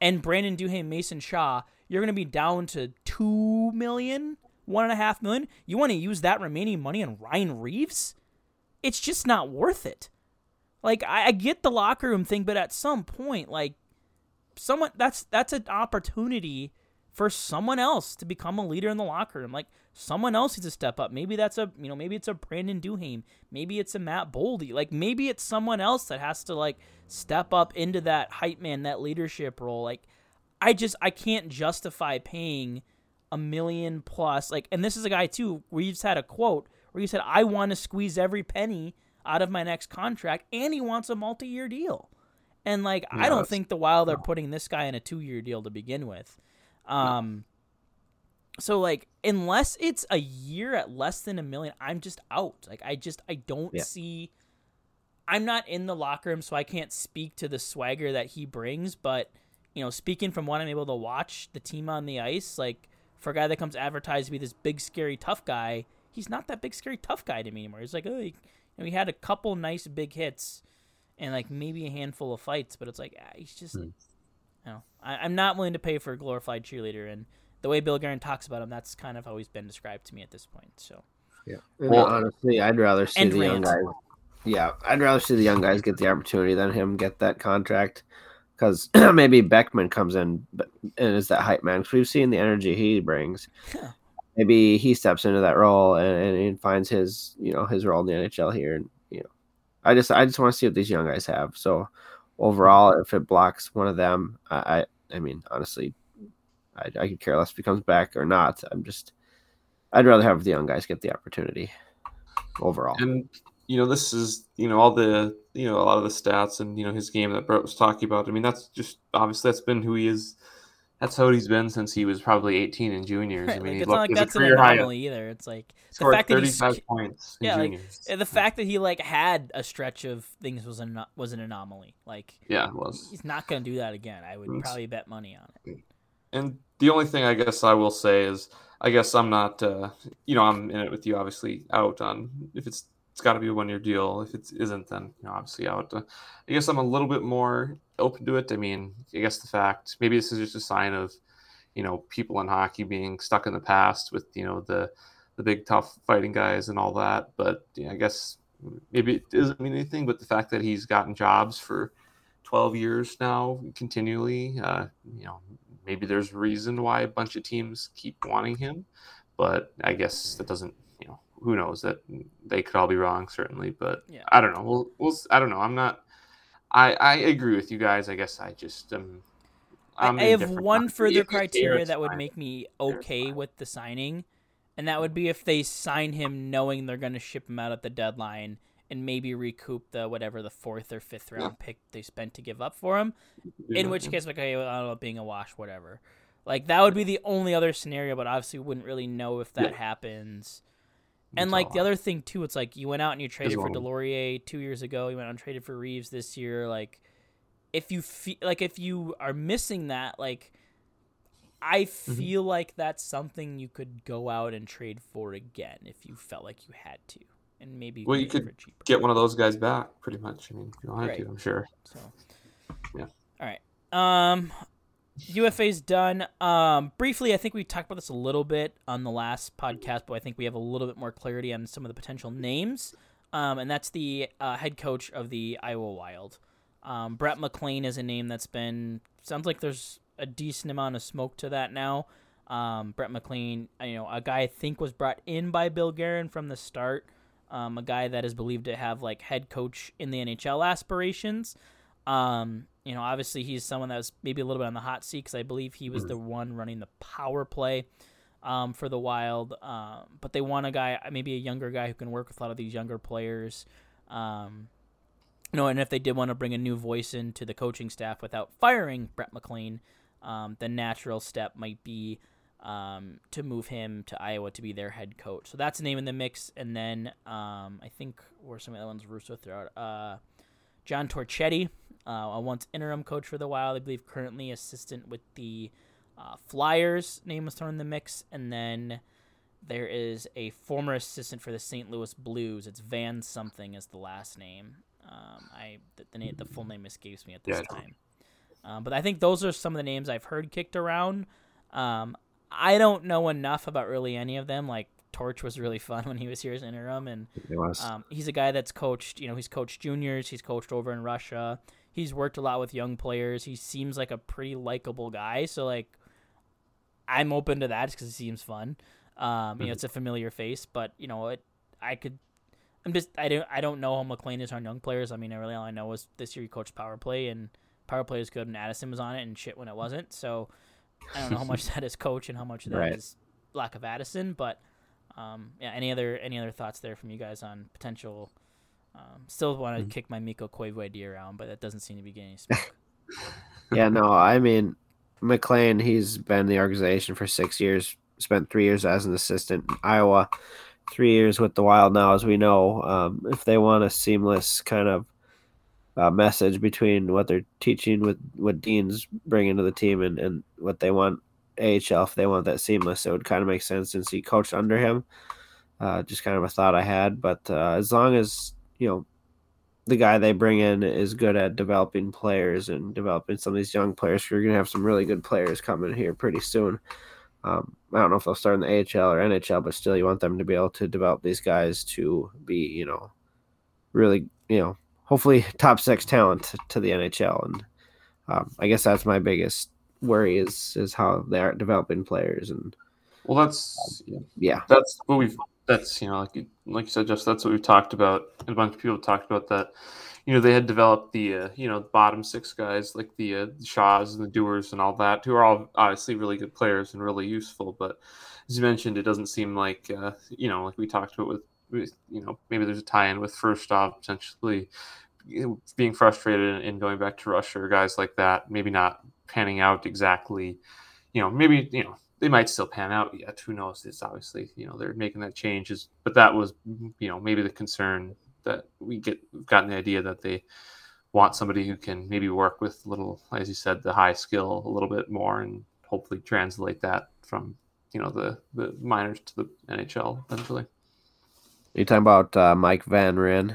C: and Brandon Duhaime, Mason Shaw, you're going to be down to two million, one and a half million. You want to use that remaining money on Ryan Reaves? It's just not worth it. Like I, I get the locker room thing, but at some point, like someone that's that's an opportunity for someone else to become a leader in the locker room. Like someone else needs to step up. Maybe that's a you know maybe it's a Brandon Duhaime. Maybe it's a Matt Boldy. Like maybe it's someone else that has to like step up into that hype man, that leadership role. Like I just I can't justify paying a million plus. Like and this is a guy too. Reaves had a quote where he said, "I want to squeeze every penny out of my next contract," and he wants a multi-year deal. And like I don't think the Wild are putting this guy in a two-year deal to begin with. Um, so like unless it's a year at less than a million, I'm just out. Like I just I don't
D: Yeah.
C: see. I'm not in the locker room, so I can't speak to the swagger that he brings. But you know, speaking from what I'm able to watch, the team on the ice, like for a guy that comes advertised to be this big, scary, tough guy, he's not that big, scary, tough guy to me anymore. He's like, oh, he, you know, he had a couple nice big hits and like maybe a handful of fights, but it's like ah, he's just, you know, I, I'm not willing to pay for a glorified cheerleader. And the way Bill Guerin talks about him, that's kind of how he's been described to me at this point. So
D: Yeah. And
E: Well-
D: honestly, I'd rather see
C: And
D: the young guys. Yeah, I'd rather see the young guys get the opportunity than him get that contract. Because maybe Beckman comes in and is that hype man. Because we've seen the energy he brings.
C: Yeah.
D: Maybe he steps into that role and, and, and finds his, you know, his role in the NHL here. And you know, I just, I just want to see what these young guys have. So overall, if it blocks one of them, I, I, I mean, honestly, I, I could care less if he comes back or not. I'm just, I'd rather have the young guys get the opportunity overall.
E: And you know, this is you know all the you know a lot of the stats and you know his game that Brett was talking about. I mean, that's just obviously that's been who he is. That's how he's been since he was probably 18 in juniors.
C: right,
E: I mean,
C: like, it's not like that's an anomaly either. It's like the fact that he's
E: 35 points in
C: yeah, like
E: juniors.
C: the fact that he like had a stretch of things was an was an anomaly. Like
E: yeah, it was.
C: he's not gonna do that again. I would
E: Mm.
C: probably bet money on it.
E: And the only thing I guess I will say is, I guess I'm not, uh, you know, I'm in it with you, obviously, out on if it's it's got to be a one year deal. If it isn't, then you know, obviously out. Uh, I guess I'm a little bit more open to it. I mean, I guess the fact maybe this is just a sign of, you know, people in hockey being stuck in the past with you know the the big tough fighting guys and all that. But yeah, I guess maybe it doesn't mean anything. But the fact that he's gotten jobs for 12 years now continually, uh, you know, maybe there's a reason why a bunch of teams keep wanting him. But I guess that doesn't, you know, who knows that they could all be wrong, certainly. But
C: Yeah.
E: I don't know. We'll, we'll, I don't know. I'm not. I, I agree with you guys. I guess I just um.
C: I,
E: I'm
C: I have one further criteria that would
E: fine.
C: make me okay with the signing, and that would be if they sign him knowing they're going to ship him out at the deadline, and maybe recoup the whatever the fourth or fifth round pick they spent to give up for him. In which case, like, okay, I don't know, being a wash, whatever. Like that would be the only other scenario, but obviously we wouldn't really know if that
E: Yeah.
C: happens. And like the other thing too, it's like you went out and you traded for. Deslauriers two years ago. You went and traded for Reaves this year. Like, if you feel like if you are missing that, like, I
E: Mm-hmm.
C: feel like that's something you could go out and trade for again if you felt like you had to, and maybe
E: Well, you could
C: cheaper.
E: get one of those guys back, pretty much. I mean, if you wanted
C: Right.
E: to, I'm sure.
C: So,
E: Yeah.
C: All right. Um, UFA's done. Um, briefly, I think we talked about this a little bit on the last podcast, but I think we have a little bit more clarity on some of the potential names. Um, and that's the uh, head coach of the Iowa Wild. Um, Brett McLean is a name that's been sounds like there's a decent amount of smoke to that now. Um, Brett McLean, you know, a guy I think was brought in by Bill Guerin from the start. Um, a guy that is believed to have like head coach in the NHL aspirations. Um, you know, obviously he's someone that was maybe a little bit on the hot seat because I believe he was the one running the power play um, for the Wild. Um, but they want a guy, maybe a younger guy who can work with a lot of these younger players. Um, you know, and if they did want to bring a new voice into the coaching staff without firing Brett McLean, um, the natural step might be um, to move him to Iowa to be their head coach. So that's a name in the mix. And then um, I think where some of the other ones Russo threw out. Uh, John Torchetti, uh, a once interim coach for the Wild, I believe currently assistant with the uh, Flyers. Name was thrown in the mix, and then there is a former assistant for the St. Louis Blues. It's Van something is the last name. Um, I the, the name the full name escapes me at this
E: Yeah,
C: time. Um, but I think those are some of the names I've heard kicked around. Um, I don't know enough about really any of them. Like Torch was really fun when he was here as interim, and um, he's a guy that's coached. You know, he's coached juniors. He's coached over in Russia. He's worked a lot with young players. He seems like a pretty likable guy. So like, I'm open to that because it seems fun. Um, you know, it's a familiar face, but you know, it. I could. I'm just. I don't. I don't know how McLean is on young players. I mean, I really all I know is this year he coached power play and power play is good, and Addison was on it and shit when it wasn't. So I don't know how much that is coach and how much that is
D: Right.
C: lack of Addison, but um, yeah. Any other any other thoughts there from you guys on potential? Um, still want to kick my Mikko Koivu idea around, but that doesn't seem to be getting any smoke.
D: yeah, no, I mean, McLean, he's been in the organization for six years, spent three years as an assistant in Iowa, three years with the Wild now, as we know. Um, if they want a seamless kind of uh, message between what they're teaching with what Dean's bringing to the team and, and what they want AHL, if they want that seamless, it would kind of make sense since he coached under him. Uh, just kind of a thought I had, but uh, as long as you know the guy they bring in is good at developing players and developing some of these young players. You're gonna have some really good players coming here pretty soon. Um, I don't know if they'll start in the AHL or NHL, but still, you want them to be able to develop these guys to be, you know, really, you know, hopefully top six talent to, to the NHL. And um, I guess that's my biggest worry is is how they aren't developing players. And
E: Well, that's yeah, that's what we've. That's you know, like you, like you said, just that's what we've talked about. A bunch of people talked about that. You know, they had developed the uh, you know bottom six guys like the uh, Shaws and the Doers and all that, who are all obviously really good players and really useful. But as you mentioned, it doesn't seem like uh, you know, like we talked about with, with you know, maybe there's a tie-in with Firstov potentially being frustrated and going back to Russia or guys like that, maybe not panning out exactly. You know, maybe you know they might still pan out yet. Who knows? It's obviously you know they're making that changes, but that was you know maybe the concern that we get we've gotten the idea that they want somebody who can maybe work with a little, as you said, the high skill a little bit more, and hopefully translate that from you know the the minors to the NHL eventually.
D: you talking about uh, Mike Van Ryn?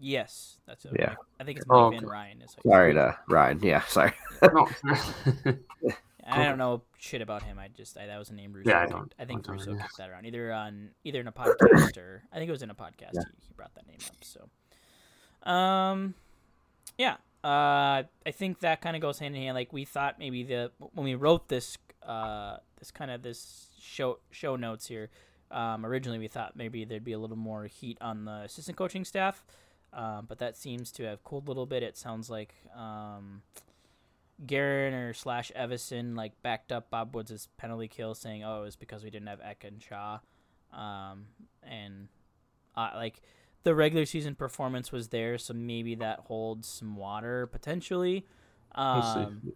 C: yes, that's it.
D: Yeah.
C: I think it's
E: Oh,
C: Mike Van
E: okay.
C: Ryan. Is
D: Sorry to Ryan. Yeah, sorry.
C: I don't know shit about him. I just I, that was a name Russo.
E: Yeah, I don't-
C: I think
E: don't
C: Russo kicked that around either on either in a podcast or I think it was in a podcast.
D: Yeah.
C: He, he brought that name up. So, um, yeah. Uh, I think that kind of goes hand in hand. Like we thought maybe the when we wrote this uh this kind of this show show notes here. Um, originally we thought maybe there'd be a little more heat on the assistant coaching staff, um, but that seems to have cooled a little bit. It sounds like um. Guerin or slash Evason like backed up Bob Woods' penalty kill, saying, "Oh, it was because we didn't have Ek and Shaw," um, and uh, like the regular season performance was there, so maybe that holds some water potentially. Um,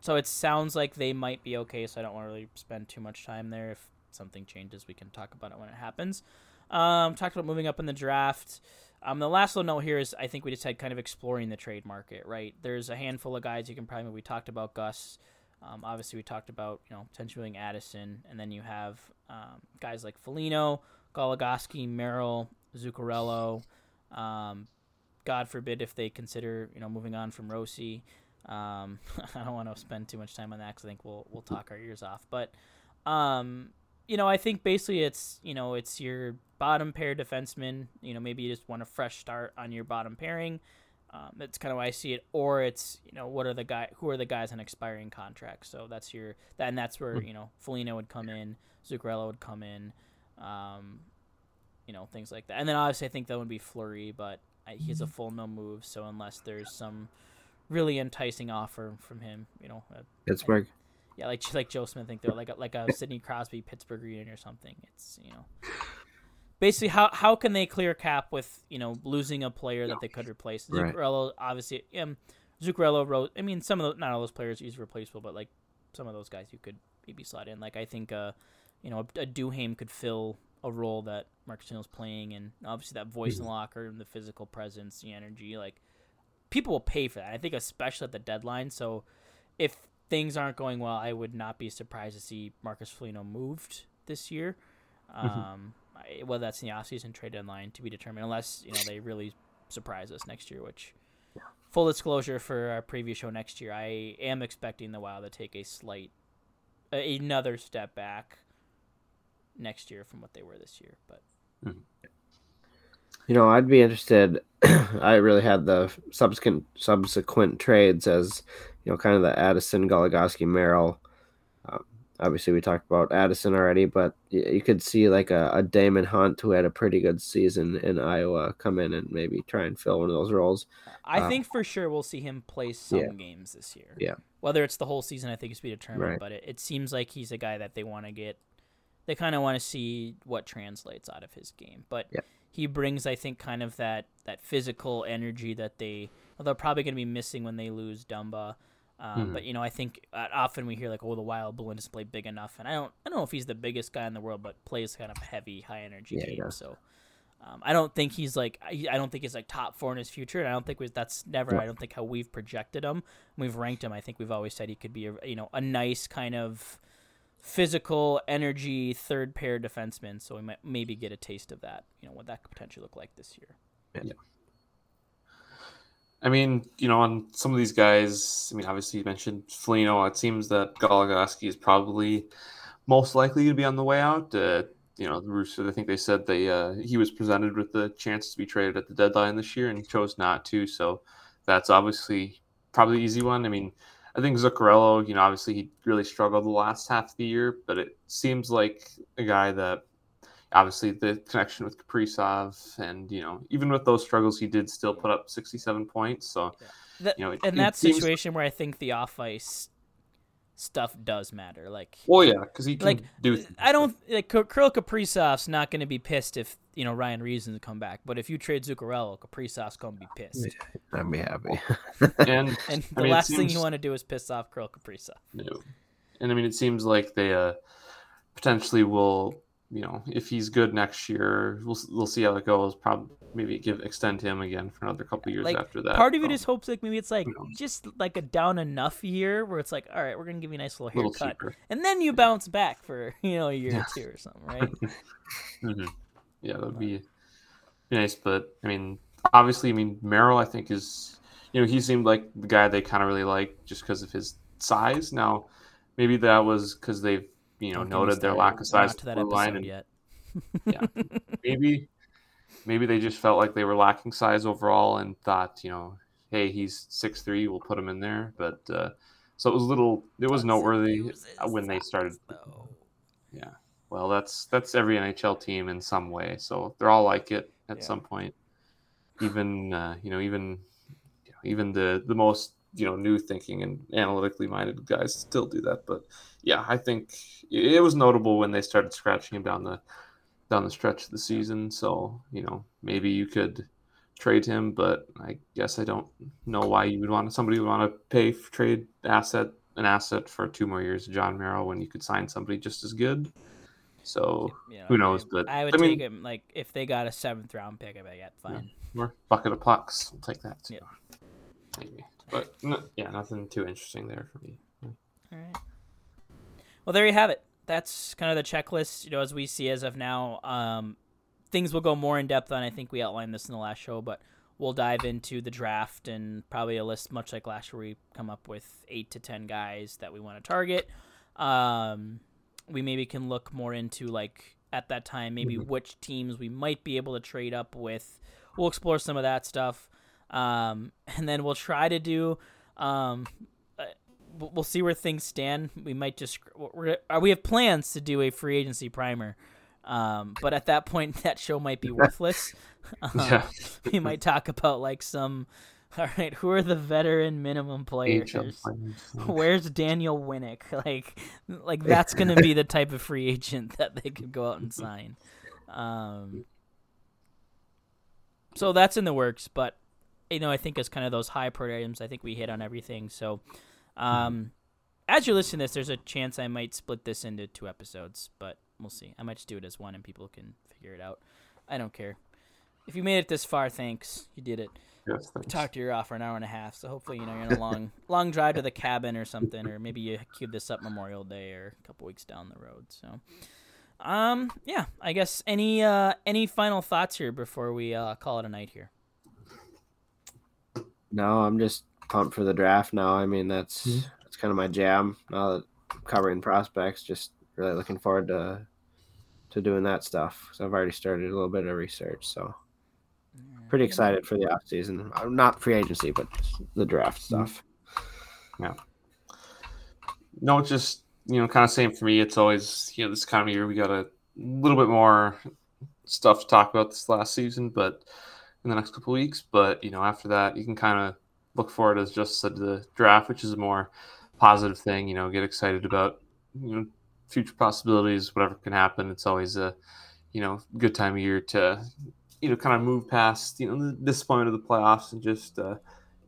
C: so it sounds like they might be okay. So I don't want to really spend too much time there. If something changes, we can talk about it when it happens. Um, talked about moving up in the draft. Um, the last little note here is I think we just had kind of exploring the trade market. Right, there's a handful of guys you can probably. We talked about Gus. Um, obviously, we talked about you know potentially Addison, and then you have um, guys like Foligno, Goligoski, Merrill, Zuccarello. Um, God forbid if they consider you know moving on from Rossi. Um, I don't want to spend too much time on that because I think we'll we'll talk our ears off. But um, you know, I think basically it's you know it's your bottom pair defenseman. You know, maybe you just want a fresh start on your bottom pairing. Um, that's kind of why I see it. Or it's you know what are the guy who are the guys on expiring contracts. So that's your that and that's where you know Foligno would come in, Zuccarello would come in, um, you know things like that. And then obviously I think that would be Fleury, but I, he's a full no move. So unless there's some really enticing offer from him, you know, uh,
D: Pittsburgh.
C: yeah, like like Joe Smith, think they're like a, like a Sidney Crosby Pittsburgh reunion or something. It's you know, basically how how can they clear cap with you know losing a player that they could replace?
D: Right.
C: Zuccarello obviously, um, Zuccarello wrote. I mean, some of the, not all those players he's replaceable, but like some of those guys you could maybe slide in. Like I think uh, you know, a, a Duhaime could fill a role that Marcus Neal's playing, and obviously that voice in the locker and the physical presence, the energy, like people will pay for that. I think especially at the deadline. So if things aren't going well, I would not be surprised to see Marcus Foligno moved this year. Um, I, whether that's in the offseason trade deadline to be determined, unless you know they really surprise us next year. Which, full disclosure for our previous show next year, I am expecting the Wild to take a slight, uh, another step back next year from what they were this year. But
D: You know, I'd be interested. I really had the subsequent subsequent trades as you know, kind of the Addison, Goligoski, Merrill. Obviously, we talked about Addison already, but you could see like a, a Daemon Hunt who had a pretty good season in Iowa come in and maybe try and fill one of those roles.
C: I
D: Uh,
C: think for sure we'll see him play some
D: Yeah.
C: games this year.
D: Yeah.
C: Whether it's the whole season, I think is to be determined.
D: Right.
C: But it, it seems like he's a guy that they want to get. They kind of want to see what translates out of his game. But
D: Yeah.
C: he brings, I think, kind of that that physical energy that they. They're probably going to be missing when they lose Dumba. Um,
E: Mhm.
C: But you know, I think uh, often we hear like, "Oh, the Wild Balloon doesn't play big enough," and I don't, I don't know if he's the biggest guy in the world, but plays kind of heavy, high energy
D: Yeah,
C: game. So, um, I don't think he's like, I, I don't think he's like top four in his future, and I don't think we, that's never.
D: No.
C: I don't think how we've projected him, we've ranked him. I think we've always said he could be a, you know, a nice kind of physical energy third pair defenseman. So we might maybe get a taste of that. You know, what that could potentially look like this year.
E: I mean, you know, on some of these guys, I mean, obviously you mentioned Foligno. It seems that Goligoski is probably most likely to be on the way out. Uh, you know, the Roosters, I think they said they uh, he was presented with the chance to be traded at the deadline this year and he chose not to. So that's obviously probably the easy one. I mean, I think Zuccarello, you know, obviously he really struggled the last half of the year, but it seems like a guy that obviously the connection with Kaprizov and you know even with those struggles he did still put up 67 points so
C: That,
E: you know it,
C: and
E: it
C: that
E: seems-
C: situation where I think the off ice stuff does matter. Like,
E: well yeah because he can
C: like
E: do
C: I don't like K- Kirill Kaprizov's not going to be pissed if you know Ryan Reason's come back, but if you trade Zuccarello, Kaprizov's going to be pissed.
D: I'd be happy.
E: and
C: And
E: I
C: the
E: mean, it
C: last thing you want to do is piss off Kirill Kaprizov.
E: no. and I mean it seems like they uh potentially will you know if he's good next year we'll we'll see how it goes probably maybe give extend him again for another couple years
C: Like
E: after that
C: part of it is hopes like maybe it's like just like a down enough year where it's like all right we're gonna give you a nice little
E: a little
C: haircut and then you bounce back for you know a year or two or something right
E: Mhm. Yeah, that would be, be nice. But I mean, obviously, I mean, Merrill, I think is, you know, he seemed like the guy they kind of really liked just because of his size. Now, maybe that was because they've, you know,
C: Don't get me
E: noted their lack of size
C: to that
E: forward line, and
C: yet
E: yeah, maybe, maybe they just felt like they were lacking size overall and thought, you know, hey, he's six three, we'll put him in there. But uh, so it was a little, it was noteworthy when they started. Yeah. Well, that's that's every NHL team in some way. So they're all like it at
C: Yeah.
E: some point. Even uh, you know, even you know, even the the most you know new thinking and analytically minded guys still do that. But yeah, I think it was notable when they started scratching him down the down the stretch of the season. So you know maybe you could trade him, but I guess I don't know why you would want somebody would want to pay for trade asset an asset for two more years of Jon Merrill when you could sign somebody just as good. So
C: You know,
E: who knows?
C: I,
E: But
C: I would
E: I
C: take
E: mean-
C: him like if they got a seventh round pick. I'd be like, yeah, fine.
E: or bucket of pucks, I'll take that. Too.
C: Yeah.
E: Maybe, but no, yeah, nothing too interesting there for me.
C: All right. Well, there you have it. That's kind of the checklist, you know, as we see as of now. Um, things will go more in depth on. I think we outlined this in the last show, but we'll dive into the draft and probably a list much like last year. We come up with eight to ten guys that we want to target. Um, we maybe can look more into like at that time maybe which teams we might be able to trade up with. We'll explore some of that stuff, um, and then we'll try to do. Um, we'll we'll see where things stand. We might just we're, uh, we have plans to do a free agency primer, um, but at that point that show might be worthless. Um,
E: Yeah.
C: we might talk about like some. All right, who are the veteran minimum players? Where's Daniel Winnik? Like, like that's gonna be the type of free agent that they could go out and sign. Um, so that's in the works, but you know, I think as kind of those high priority items, I think we hit on everything. So, um, as you're listening to this, there's a chance I might split this into two episodes, but we'll see. I might just do it as one, and people can figure it out. I don't care. If you made it this far, thanks. You did it
E: Yes, thanks.
C: talked your ear off for an hour and a half. So hopefully, you know, you're on a long, long drive to the cabin or something, or maybe you queued this up Memorial Day or a couple weeks down the road. So, um, yeah, I guess any uh any final thoughts here before we uh call it a night here.
D: No, I'm just pumped for the draft now. I mean, that's that's kind of my jam. Now that I'm covering prospects, just really looking forward to to doing that stuff. So I've already started a little bit of research, so pretty excited for the off season. Uh, Not free agency, but the draft stuff. Yeah.
E: No, it's just you know, kind of same for me. It's always you know this kind of year we got a little bit more stuff to talk about this last season, but in the next couple weeks. But you know, after that, you can kind of look forward as just said the draft, which is a more positive thing. You know, get excited about you know future possibilities, whatever can happen. It's always a you know good time of year to you know kind of move past you know the disappointment of the playoffs and just uh,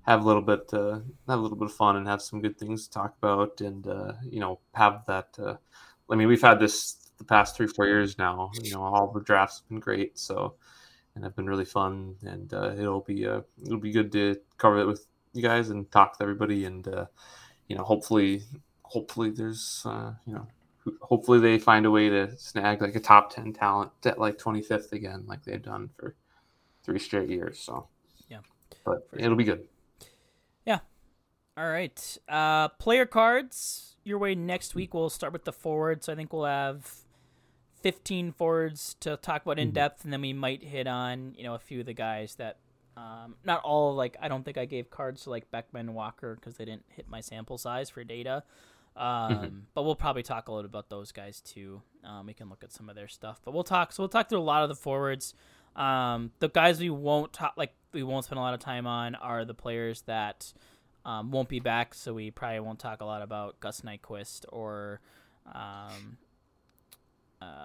E: have a little bit uh, have a little bit of fun and have some good things to talk about and uh, you know have that uh, i mean we've had this the past three four years now you know all the drafts have been great so and have been really fun and uh, it'll be uh, it'll be good to cover it with you guys and talk to everybody and uh, you know hopefully hopefully there's uh, you know hopefully they find a way to snag like a top 10 talent at like 25th again like they've done for three straight years so
C: Yeah.
E: but it'll be good Yeah.
C: All right. Uh, player cards your way next week. We'll start with the forwards. So I think we'll have 15 forwards to talk about in depth, and then we might hit on you know a few of the guys that um, not all like I don't think I gave cards to like Beckman Walker because they didn't hit my sample size for data. Um, But we'll probably talk a little about those guys too. Um, we can look at some of their stuff, but we'll talk. So we'll talk through a lot of the forwards. Um, the guys we won't talk like we won't spend a lot of time on are the players that um, won't be back, so we probably won't talk a lot about Gus Nyquist or um,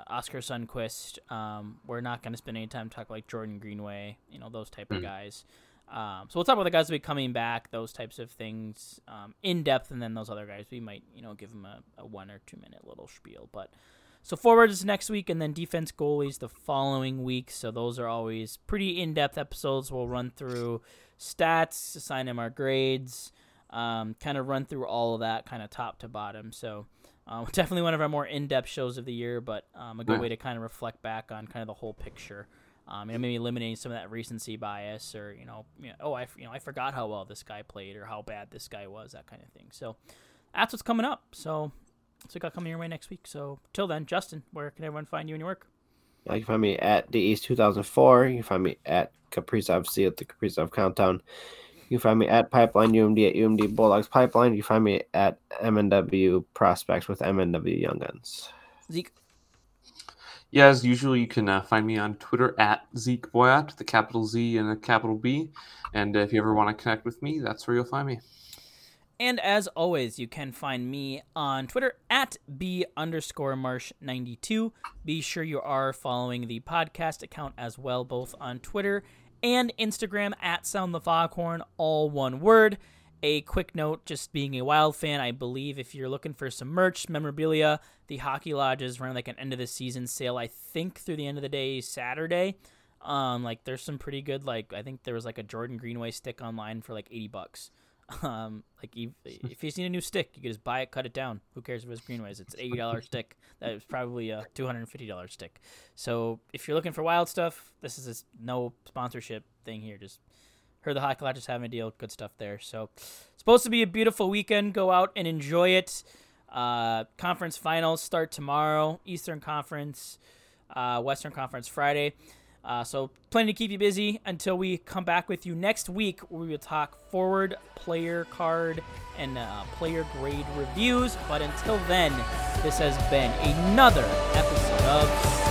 C: Oskar Sundqvist. Um, we're not going to spend any time talking like Jordan Greenway, you know, those type of guys. Um, so we'll talk about the guys that will be coming back, those types of things um, in depth, and then those other guys we might, you know, give them a, a one or two minute little spiel. But so forwards next week, and then defense goalies the following week. So those are always pretty in depth episodes. We'll run through stats, assign them our grades, um, kind of run through all of that, kind of top to bottom. So um, definitely one of our more in depth shows of the year, but um, a good
E: Yeah.
C: way to kind of reflect back on kind of the whole picture. Um, you know, maybe eliminating some of that recency bias, or you know, you know, oh, I, you know, I forgot how well this guy played, or how bad this guy was, that kind of thing. So that's what's coming up. So, so got coming your way next week. So till then, Justin, where can everyone find you and your work?
D: You can find me at the East 2004. You can find me at Kaprizov C at the Kaprizov Countdown. You can find me at Pipeline UMD at UMD Bulldogs Pipeline. You can find me at MNW Prospects with MNW Young Guns.
C: Zeke.
E: Yeah, as usual, you can uh, find me on Twitter at Zeke Boyat, the capital Z and a capital B. And if you ever want to connect with me, that's where you'll find me.
C: And as always, you can find me on Twitter at B underscore Marsh92. Be sure you are following the podcast account as well, both on Twitter and Instagram at Sound the Foghorn, all one word. A quick note just being a Wild fan, I believe if you're looking for some merch, memorabilia, the Hockey Lodge is running like an end of the season sale, I think through the end of the day, Saturday. Um, like there's some pretty good like I think there was like a Jordan Greenway stick online for like 80 bucks. Um, like if, if you need a new stick, you can just buy it, cut it down. Who cares if it's Greenways? It's eighty dollars stick. That is probably a two hundred and fifty dollars stick. So if you're looking for wild stuff, this is a no sponsorship thing here. Just heard the Lodge is having a deal. Good stuff there. So supposed to be a beautiful weekend. Go out and enjoy it. Uh, conference finals start tomorrow. Eastern Conference, uh, Western Conference Friday. Uh, so, plenty to keep you busy until we come back with you next week where we will talk forward player card and uh, player grade reviews. But until then, this has been another episode of